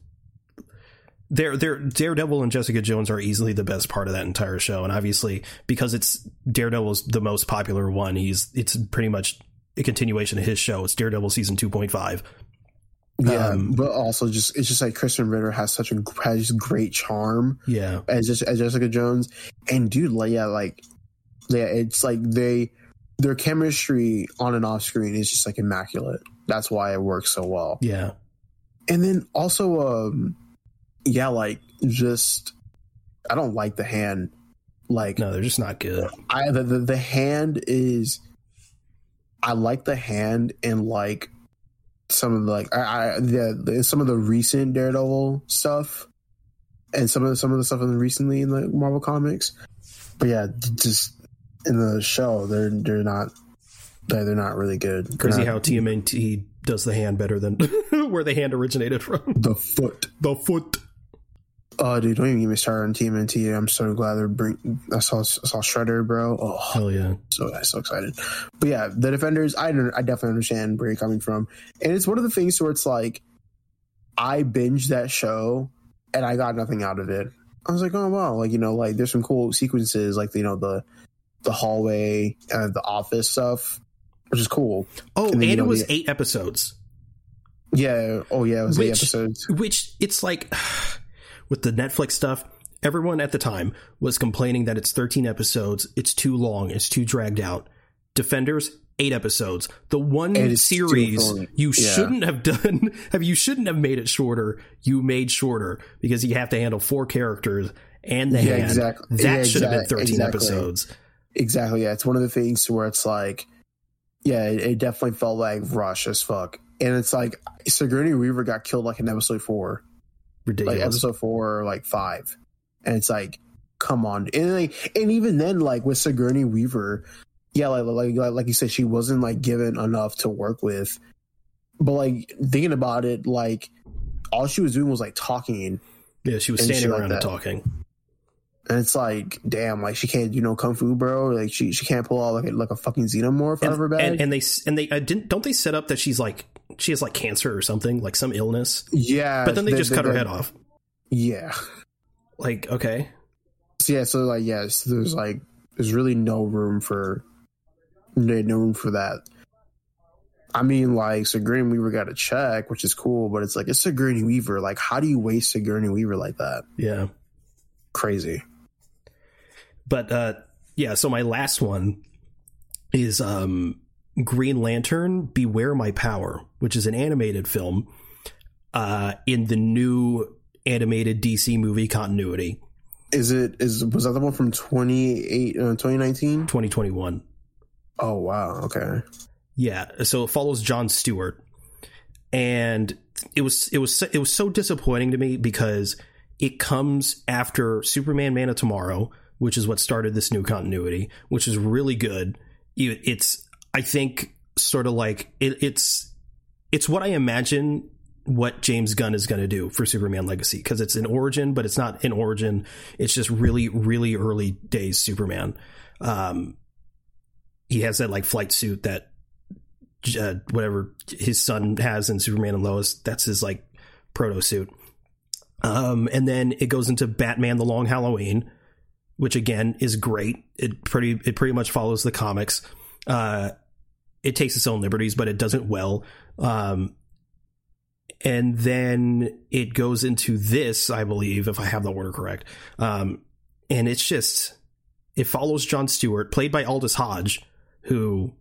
they're, they're, Daredevil and Jessica Jones are easily the best part of that entire show, and obviously because it's Daredevil's the most popular one, he's it's pretty much a continuation of his show. It's Daredevil season two point five. Yeah, Um, but also just it's just like Krysten Ritter has such a has great charm Yeah, as just as Jessica Jones, and dude, like yeah, like yeah, it's like they their chemistry on and off screen is just like immaculate. That's why it works so well. yeah, And then also, um, yeah, like just I don't like the hand. Like no, they're just not good. I the, the the hand is I like the hand and like some of the like I, I the, the some of the recent Daredevil stuff and some of the, some of the stuff in the recently in the Marvel comics. But yeah, just in the show they're they're not they're, they're not really good. Crazy not- how TMNT does the hand better than where the hand originated from. the foot. The foot. Oh, dude, don't even get me started on TMNT. I'm so glad they're bring. I saw I saw Shredder, bro. Oh, Hell yeah. so so excited. But yeah, the defenders, I don't- I definitely understand where you're coming from, and it's one of the things where it's like, I binged that show and I got nothing out of it. I was like, oh wow, like you know, like there's some cool sequences, like you know the the hallway and the office stuff, which is cool. Oh, And and, then, you it was the- eight episodes. Yeah. Oh yeah, it was eight episodes. Which it's like with the Netflix stuff, everyone at the time was complaining that it's 13 episodes, it's too long, it's too dragged out. Defenders, eight episodes. The one And it's still series you Yeah. shouldn't have done, have you shouldn't have made it shorter. You made shorter because you have to handle four characters and the Yeah, hand. exactly. That Yeah, should have been 13 exactly. episodes. Exactly. Yeah, it's one of the things where it's like, yeah, it, it definitely felt like rush as fuck, and it's like Sigourney Weaver got killed like in episode four, Ridiculous. like episode four or like five, and it's like, come on, and like, and even then, like with Sigourney Weaver, yeah, like like like, like you said, she wasn't like given enough to work with, but like thinking about it, like all she was doing was like talking, yeah, she was standing like around and talking. And it's like, damn, like she can't do no kung fu, bro. Like she she can't pull out like a, like a fucking xenomorph out of her And, bag. and, and they and they uh, didn't don't they set up that she's like she has like cancer or something like some illness Yeah, but then they the- just the- cut her head off Yeah, like okay so yeah. So like, yes, there's like, there's really no room for, no no room for that. I mean, like Sigourney Weaver got a check, which is cool, but it's like it's Sigourney Weaver. Like, how do you waste Sigourney Weaver like that? yeah Crazy. But uh yeah so my last one is um green lantern beware my power which is an animated film uh in the new animated dc movie continuity Is it is was that the one from 28 uh, 2019? 2021 Oh wow, okay. Yeah, so it follows John Stewart, and it was it was it was so disappointing to me because it comes after Superman: Man of Tomorrow, which is what started this new continuity, which is really good. It's I think sort of like it, it's it's what I imagine what James Gunn is going to do for Superman Legacy because it's an origin, but it's not an origin. It's just really really early days Superman. Um, he has that like flight suit that uh, whatever his son has in Superman and Lois. That's his like proto suit. Um, and then it goes into Batman: The Long Halloween, which again is great. It pretty it pretty much follows the comics. Uh, it takes its own liberties, but it does it well. Um, and then it goes into this, I believe, if I have the order correct. Um, and it's just it follows John Stewart, played by Aldis Hodge, who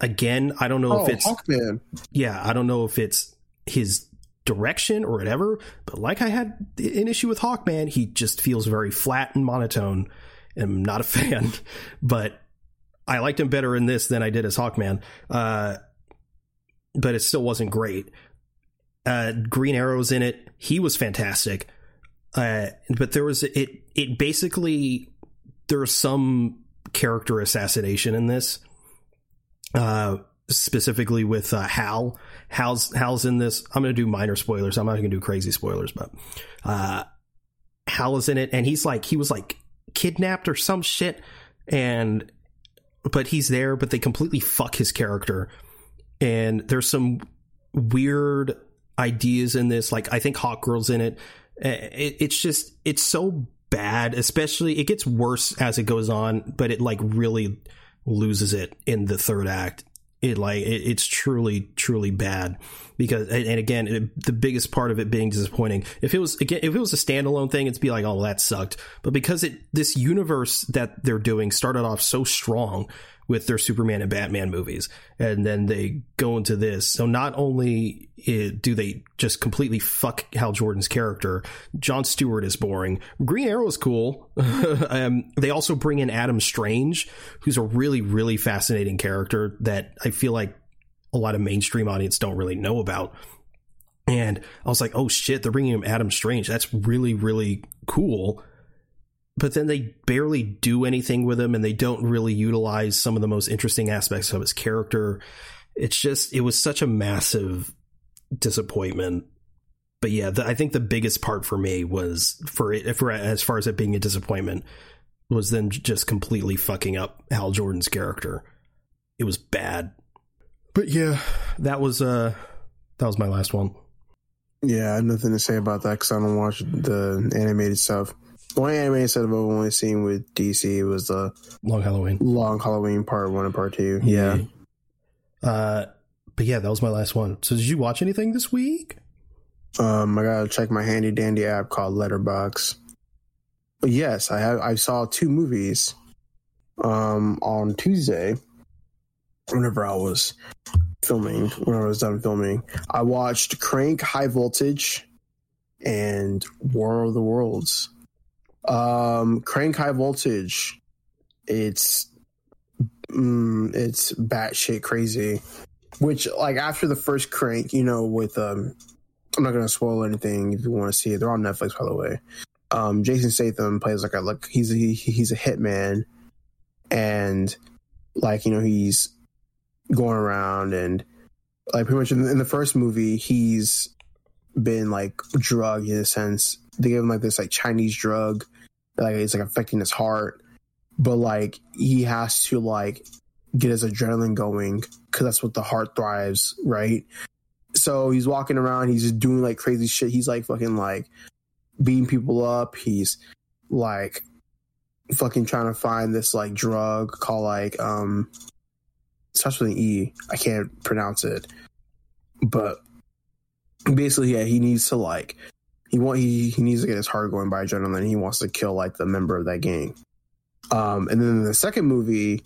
again, I don't know Oh, if it's Hawkman. yeah, I don't know if it's his direction or whatever, but like I had an issue with Hawkman, he just feels very flat and monotone. I'm not a fan, but I liked him better in this than I did as Hawkman. Uh, but it still wasn't great. Uh, Green Arrow's in it. He was fantastic. Uh, but there was it. It basically there was some character assassination in this. Uh, specifically with uh, Hal. Hal's Hal's in this. I'm going to do minor spoilers. I'm not going to do crazy spoilers, but uh, Hal is in it, and he's like he was like kidnapped or some shit, and but he's there, but they completely fuck his character, and there's some weird ideas in this. Like I think Hawkgirl's in it. it. It's just it's so bad, especially it gets worse as it goes on, but it like really loses it in the third act it like it, it's truly truly bad. Because and again it, the biggest part of it being disappointing if it was again if it was a standalone thing it'd be like oh that sucked. But because it this universe that they're doing started off so strong with their Superman and Batman movies, and then they go into this. So not only do they just completely fuck Hal Jordan's character, John Stewart is boring. Green Arrow is cool. um, they also bring in Adam Strange, who's a really really fascinating character that I feel like a lot of mainstream audience don't really know about. And I was like, oh shit, they're bringing him Adam Strange. That's really, really cool but then they barely do anything with him and they don't really utilize some of the most interesting aspects of his character. It's just, it was such a massive disappointment. But yeah, the, I think the biggest part for me was for it, for as far as it being a disappointment, was then just completely fucking up Hal Jordan's character. It was bad. But yeah, that was uh that was my last one. Yeah, I have nothing to say about that because I don't watch the animated stuff. Only anime set I've only seen with DC was the Long Halloween, Long Halloween Part One and Part Two. Yeah. Uh, but yeah, that was my last one. So, did you watch anything this week? Um, I gotta check my handy dandy app called Letterboxd. But yes, I have. I saw two movies. Um, on Tuesday, whenever I was filming, when I was done filming, I watched Crank High Voltage and War of the Worlds. Um, Crank High Voltage. It's mm, it's batshit crazy. Which like after the first Crank, you know, with um, I'm not gonna spoil anything if you want to see it. They're on Netflix, by the way. Um, Jason Statham plays like a like he's a, he, he's a hitman, and like you know he's going around and like pretty much in the, in the first movie he's been like drugged in a sense. They gave him like this like Chinese drug like it's like affecting his heart. But like he has to like get his adrenaline going because that's what the heart thrives right? So he's walking around he's just doing like crazy shit. He's like fucking like beating people up. He's like fucking trying to find this like drug called like um starts with an e. I can't pronounce it. But basically yeah he needs to like he want he, he needs to get his heart going by adrenaline. He wants to kill like the member of that gang. Um, and then in the second movie,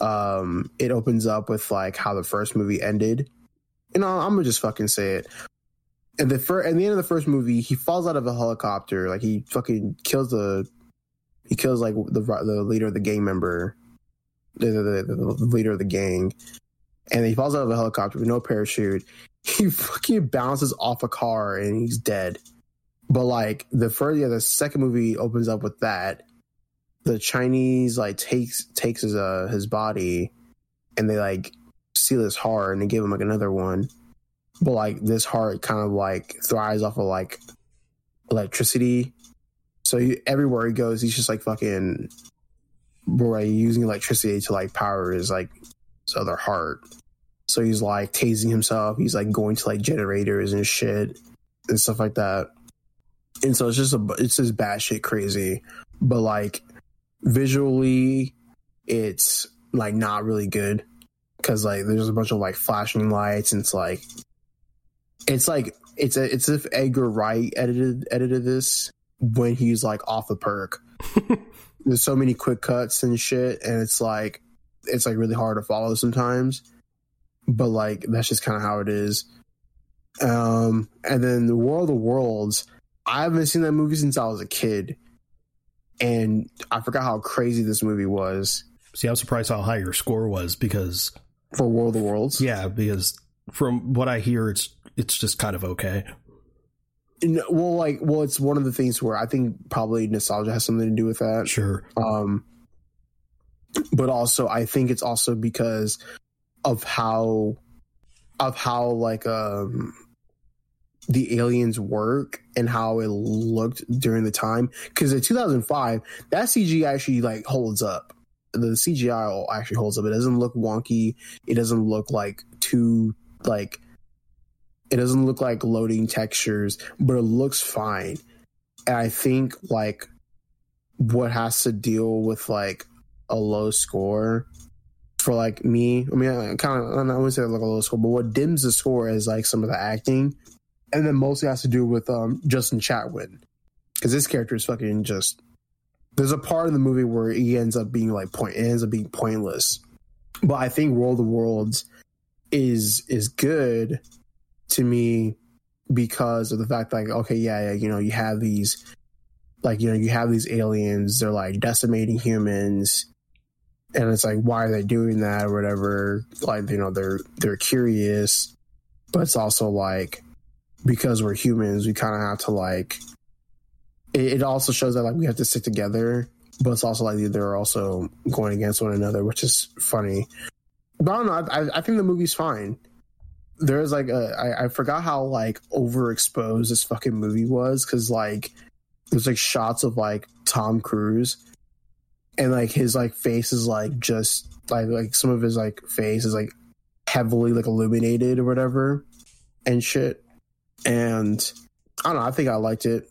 um, it opens up with like how the first movie ended. And I'm gonna just fucking say it. And the first, at the end of the first movie, he falls out of a helicopter. Like he fucking kills the, he kills like the the leader of the gang member, the, the, the, the leader of the gang, and he falls out of a helicopter with no parachute. He fucking bounces off a car and he's dead. But like the first, yeah, the second movie opens up with that. The Chinese like takes takes his uh his body, and they like seal his heart and they give him like another one. But like this heart kind of like thrives off of like electricity. So he, everywhere he goes, he's just like fucking, boy using electricity to like power his like his other heart. So he's like tasing himself. He's like going to like generators and shit and stuff like that and so it's just a it's just batshit crazy, but like visually, it's like not really good because like there's a bunch of like flashing lights and it's like it's like it's a, it's if Edgar Wright edited edited this when he's like off the perk. there's so many quick cuts and shit, and it's like it's like really hard to follow sometimes. But like that's just kind of how it is. Um, and then the World of Worlds, I haven't seen that movie since I was a kid, and I forgot how crazy this movie was. See, I'm surprised how high your score was because for World of the Worlds, yeah, because from what I hear, it's it's just kind of okay. No, well, like, well, it's one of the things where I think probably nostalgia has something to do with that. Sure. Um, but also, I think it's also because of how, of how like um, the aliens work and how it looked during the time. Because in 2005, that CG actually like holds up. The CGI actually holds up. It doesn't look wonky. It doesn't look like too like it doesn't look like loading textures, but it looks fine. And I think like what has to deal with like a low score for like me. I mean, I kind of I wouldn't say like a low score, but what dims the score is like some of the acting, and then mostly has to do with um Justin Chatwin because this character is fucking just. There's a part of the movie where he ends up being like point. It ends up being pointless, but I think World of Worlds is is good to me because of the fact like okay yeah, yeah you know you have these like you know you have these aliens they're like decimating humans and it's like why are they doing that or whatever like you know they're they're curious but it's also like because we're humans we kind of have to like it, it also shows that like we have to stick together but it's also like they're also going against one another which is funny. But i don't know i, I think the movie's fine. There's like a I, I forgot how like overexposed this fucking movie was because like there's like shots of like Tom Cruise and like his like face is like just like like some of his like face is like heavily like illuminated or whatever and shit and I don't know I think I liked it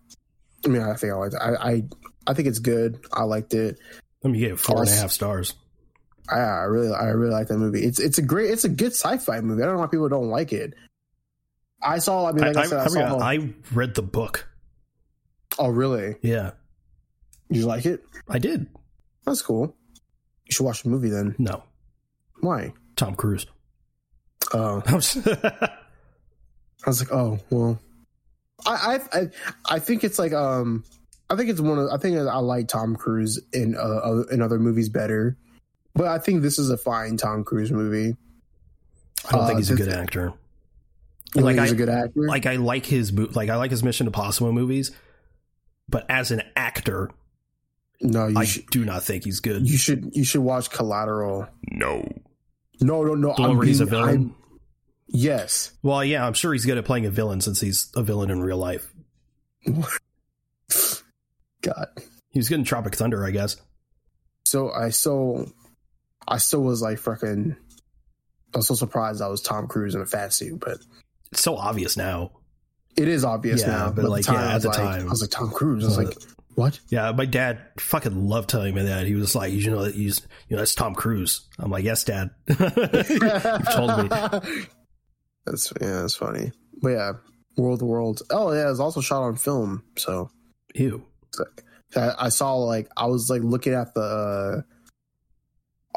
I mean I think I liked it I I, I think it's good I liked it Let me get four and a half stars. I, I really, I really like that movie. It's it's a great, it's a good sci-fi movie. I don't know why people don't like it. I saw. I mean, like I, I said, I, I, saw. I read the book. oh, really? Yeah, You like it? I did. That's cool. You should watch the movie then. No, Why? Tom Cruise. Oh, I was like, oh, well. I, I, I, I think it's like, um, I think it's one of. I think I like Tom Cruise in uh, other- in other movies better, but I think this is a fine Tom Cruise movie. I don't Uh, think he's a good actor. You Like, think he's I- a good actor. Like I like his mo- like I like his Mission Impossible movies, but as an actor, no, you I should. do not think he's good. You should. You should watch Collateral. no, No, no, no. the one where he's a being- villain. I'm- yes. Well, yeah, I'm sure he's good at playing a villain since he's a villain in real life. God. He was good in Tropic Thunder, I guess. So I so I still was like fucking. I was so surprised I was Tom Cruise in a fat suit, but It's so obvious now. it is obvious Yeah, now. but, like, yeah, at the like, time- I was like Tom Cruise. I was Uh, like, what? Yeah, my dad fucking loved telling me that. He was like, "You know that he's, you know, that's Tom Cruise." I'm like, "Yes, Dad." You've told me. That's yeah, that's funny. But yeah, World of Worlds. Oh yeah, it's also shot on film. So Ew. I, I saw like I was like looking at the. Uh,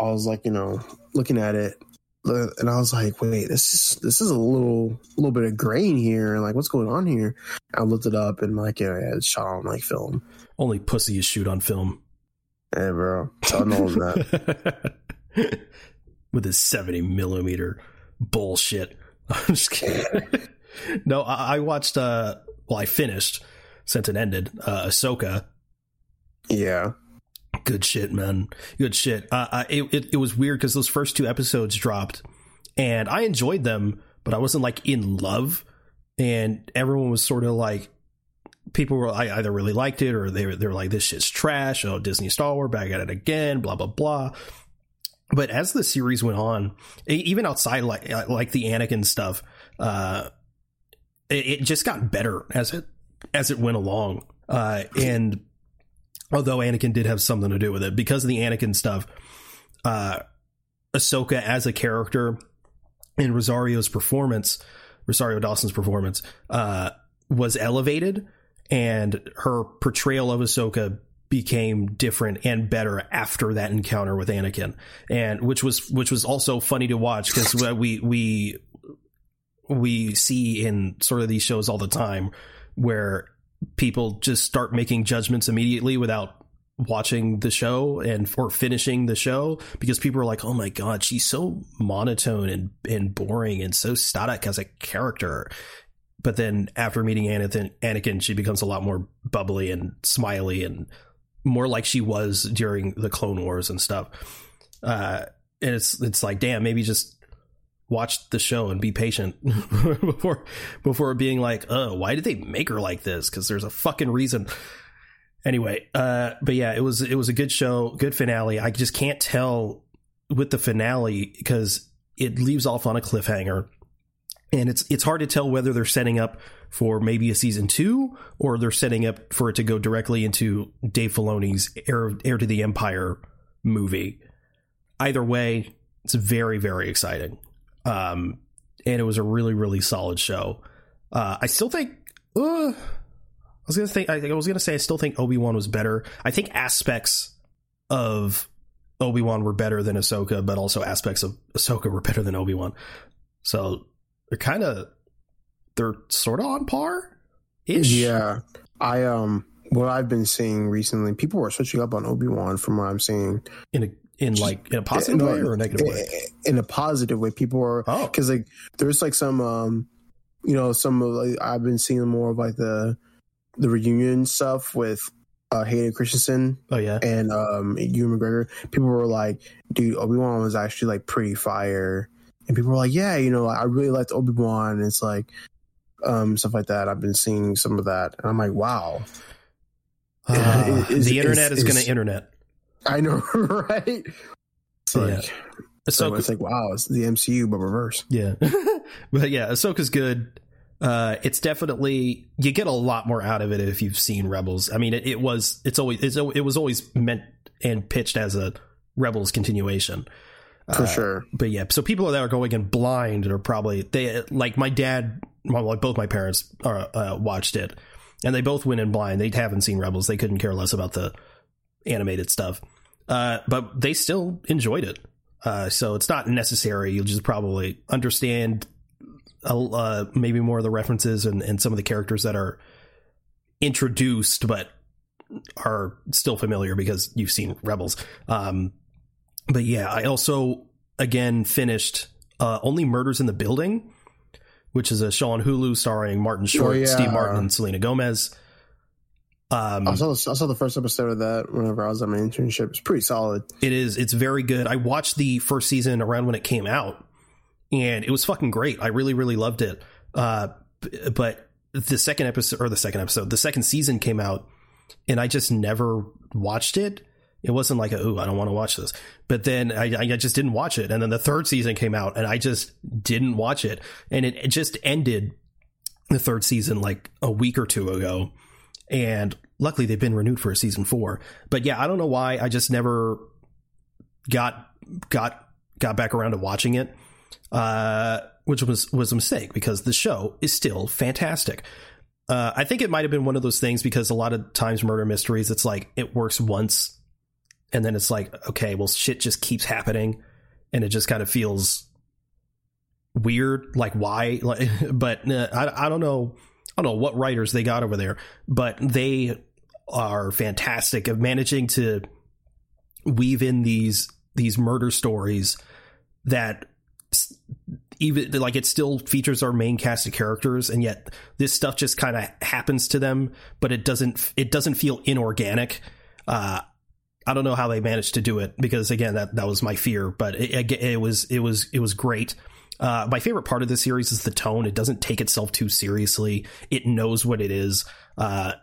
I was like you know looking at it, and I was like, wait, this is this is a little little bit of grain here, and like what's going on here? I looked it up, and like yeah, yeah it's shot on like film. Only pussy is shoot on film. Hey, bro, I know that. With his 70 millimeter bullshit. I'm just kidding. no, I, I watched, uh, well, I finished since it ended, uh, Ahsoka. Yeah, Good shit, man. Good shit. Uh, uh, it, it, it was weird because those first two episodes dropped and I enjoyed them, but I wasn't like in love. And everyone was sort of like, people were I either really liked it or they were, they were like, this shit's trash. Oh, Disney Star Wars, back at it again, blah, blah, blah. But as the series went on, even outside like uh, like the Anakin stuff, uh, it, it just got better as it as it went along. Uh, and although Anakin did have something to do with it, because of the Anakin stuff, uh, Ahsoka as a character and Rosario's performance, Rosario Dawson's performance, uh, was elevated, and her portrayal of Ahsoka became different and better after that encounter with Anakin, and which was which was also funny to watch because we we we see in sort of these shows all the time where people just start making judgments immediately without watching the show and or finishing the show because people are like, "Oh my god, she's so monotone and and boring and so static as a character." But then after meeting Anakin, Anakin, she becomes a lot more bubbly and smiley and more like she was during the Clone Wars and stuff. Uh, and it's it's like, damn, maybe just watch the show and be patient before before being like, oh, why did they make her like this? Because there's a fucking reason. Anyway, uh, but yeah, it was it was a good show, good finale. I just can't tell with the finale because it leaves off on a cliffhanger, and it's it's hard to tell whether they're setting up for maybe a season two or they're setting up for it to go directly into Dave Filoni's Heir, Heir to the Empire movie. Either way, it's very very exciting, um, and it was a really really solid show. Uh, I still think. Uh, I was gonna think. I was gonna say I still think Obi Wan was better. I think aspects of Obi Wan were better than Ahsoka, but also aspects of Ahsoka were better than Obi Wan. So they're kind of they're sort of on par. Ish. Yeah, I um, what I've been seeing recently, people are switching up on Obi Wan from what I'm seeing in a in like in a positive in, way or a negative way. In a positive way, people are Oh. because like there's like some um, you know, some of like I've been seeing more of like the the reunion stuff with uh Hayden Christensen Oh yeah, and um Ewan McGregor, people were like, dude, Obi Wan was actually like pretty fire. And people were like, Yeah, you know, I really liked Obi Wan and it's like um stuff like that. I've been seeing some of that. And I'm like, wow. Uh, the internet is- going to internet. I know, right? It's Yeah. like so So it's like wow, it's the MCU but reverse. Yeah, but yeah, Ahsoka's good. Uh, it's definitely you get a lot more out of it if you've seen Rebels. I mean, it, it was it's always it's, it was always meant and pitched as a Rebels continuation. For Uh, sure. But yeah, so people that are going in blind are probably they like my dad, well, like both my parents are, uh, watched it, and they both went in blind. They haven't seen Rebels. They couldn't care less about the animated stuff, uh, but they still enjoyed it. Uh, so it's not necessary. You'll just probably understand uh, maybe more of the references and, and some of the characters that are introduced, but are still familiar because you've seen Rebels. Um, but yeah, I also again finished uh, Only Murders in the Building, which is a show on Hulu starring Martin Short, Oh, yeah. Steve Martin, and Selena Gomez. Um, I saw the, I saw the first episode of that whenever I was on my internship. It's pretty solid. It is. It's very good. I watched the first season around when it came out, and it was fucking great. I really, really loved it. Uh, but the second episode, or the second episode, the second season came out, and I just never watched it. It wasn't like, oh, I don't want to watch this. But then I, I just didn't watch it. And then the third season came out, and I just didn't watch it. And it, it just ended the third season like a week or two ago. And luckily, they've been renewed for a season four. But yeah, I don't know why. I just never got got got back around to watching it, uh, which was was a mistake because the show is still fantastic. Uh, I think it might have been one of those things because a lot of times murder mysteries, it's like it works once, and then it's like okay, well, shit just keeps happening, and it just kind of feels weird. Like why? Like, but uh, I I don't know. I don't know what writers they got over there, but they are fantastic of managing to weave in these these murder stories that even like it still features our main cast of characters and yet this stuff just kind of happens to them but it doesn't it doesn't feel inorganic uh i don't know how they managed to do it because again that that was my fear but it, it, it was it was it was great uh, my favorite part of the series is the tone. It doesn't take itself too seriously. It knows what it is. Uh,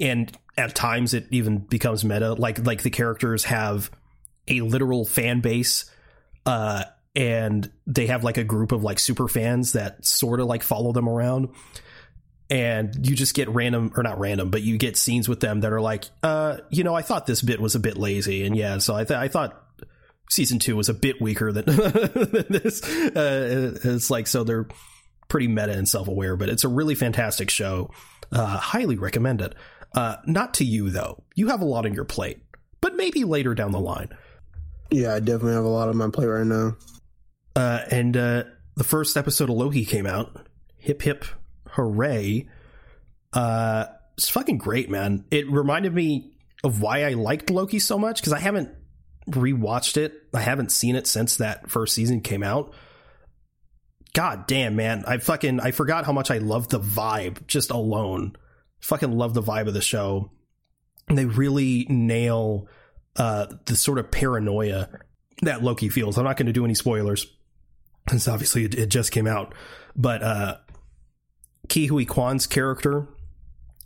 and at times it even becomes meta like like the characters have a literal fan base uh and they have like a group of like super fans that sort of like follow them around and you just get random or not random but you get scenes with them that are like uh you know i thought this bit was a bit lazy and yeah so i, th- I thought season two was a bit weaker than, than this uh, it's like so they're pretty meta and self-aware but it's a really fantastic show uh highly recommend it uh, not to you though. You have a lot on your plate, but maybe later down the line. Yeah, I definitely have a lot on my plate right now. Uh, and uh, the first episode of Loki came out. Hip hip hooray! Uh, it's fucking great, man. It reminded me of why I liked Loki so much because I haven't rewatched it. I haven't seen it since that first season came out. God damn, man. I fucking I forgot how much I love the vibe just alone. Fucking love the vibe of the show. And they really nail uh the sort of paranoia that Loki feels. I'm not going to do any spoilers since obviously it, it just came out. But uh Ke Huy Quan's character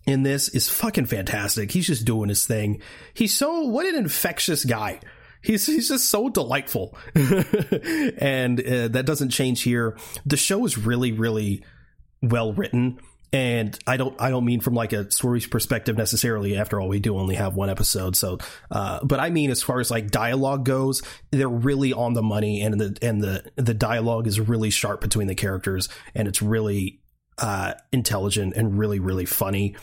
in this is fucking fantastic. He's just doing his thing. He's so what an infectious guy. He's he's just so delightful, and uh, that doesn't change here. The show is really really well written, and I don't I don't mean from like a story's perspective necessarily. After all, we do only have one episode, so uh, but I mean as far as like dialogue goes, they're really on the money, and the and the the dialogue is really sharp between the characters, and it's really uh, intelligent and really really funny.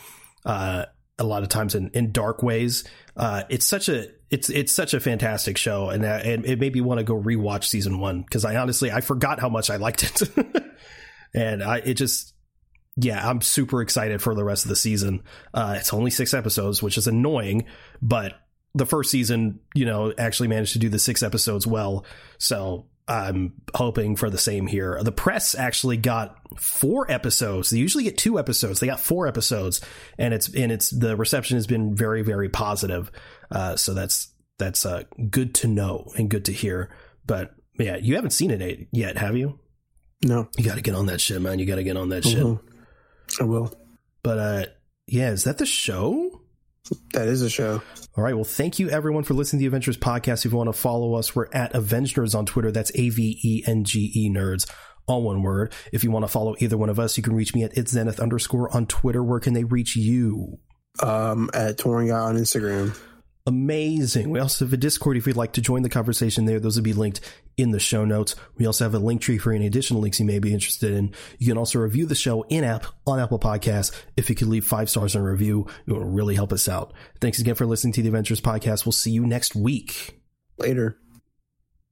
Uh, a lot of times in, in dark ways. Uh, it's such a it's it's such a fantastic show, and, that, and it made me want to go rewatch season one because I honestly I forgot how much I liked it, and I it just yeah I'm super excited for the rest of the season. Uh, it's only six episodes, which is annoying, but the first season you know actually managed to do the six episodes well, so I'm hoping for the same here. The press actually got four episodes. They usually get two episodes. They got four episodes, and it's and it's the reception has been very very positive. Uh, so that's that's uh, good to know and good to hear. But yeah, you haven't seen it yet, have you? No. You got to get on that shit, man. You got to get on that mm-hmm. shit. I will. But uh, yeah, is that the show? That is a show. All right. Well, thank you everyone for listening to the Avengenerds podcast. If you want to follow us, we're at Avengenerds on Twitter. That's A V E N G E Nerds, all one word. If you want to follow either one of us, you can reach me at it's Zenith underscore on Twitter. Where can they reach you? Um, at Touring Guy on Instagram amazing. We also have a Discord if you'd like to join the conversation there. Those will be linked in the show notes. We also have a Linktree for any additional links you may be interested in. You can also review the show in app on Apple Podcasts. If you could leave five stars in a review, it will really help us out. Thanks again for listening to the Avengenerds Podcast. We'll see you next week. Later.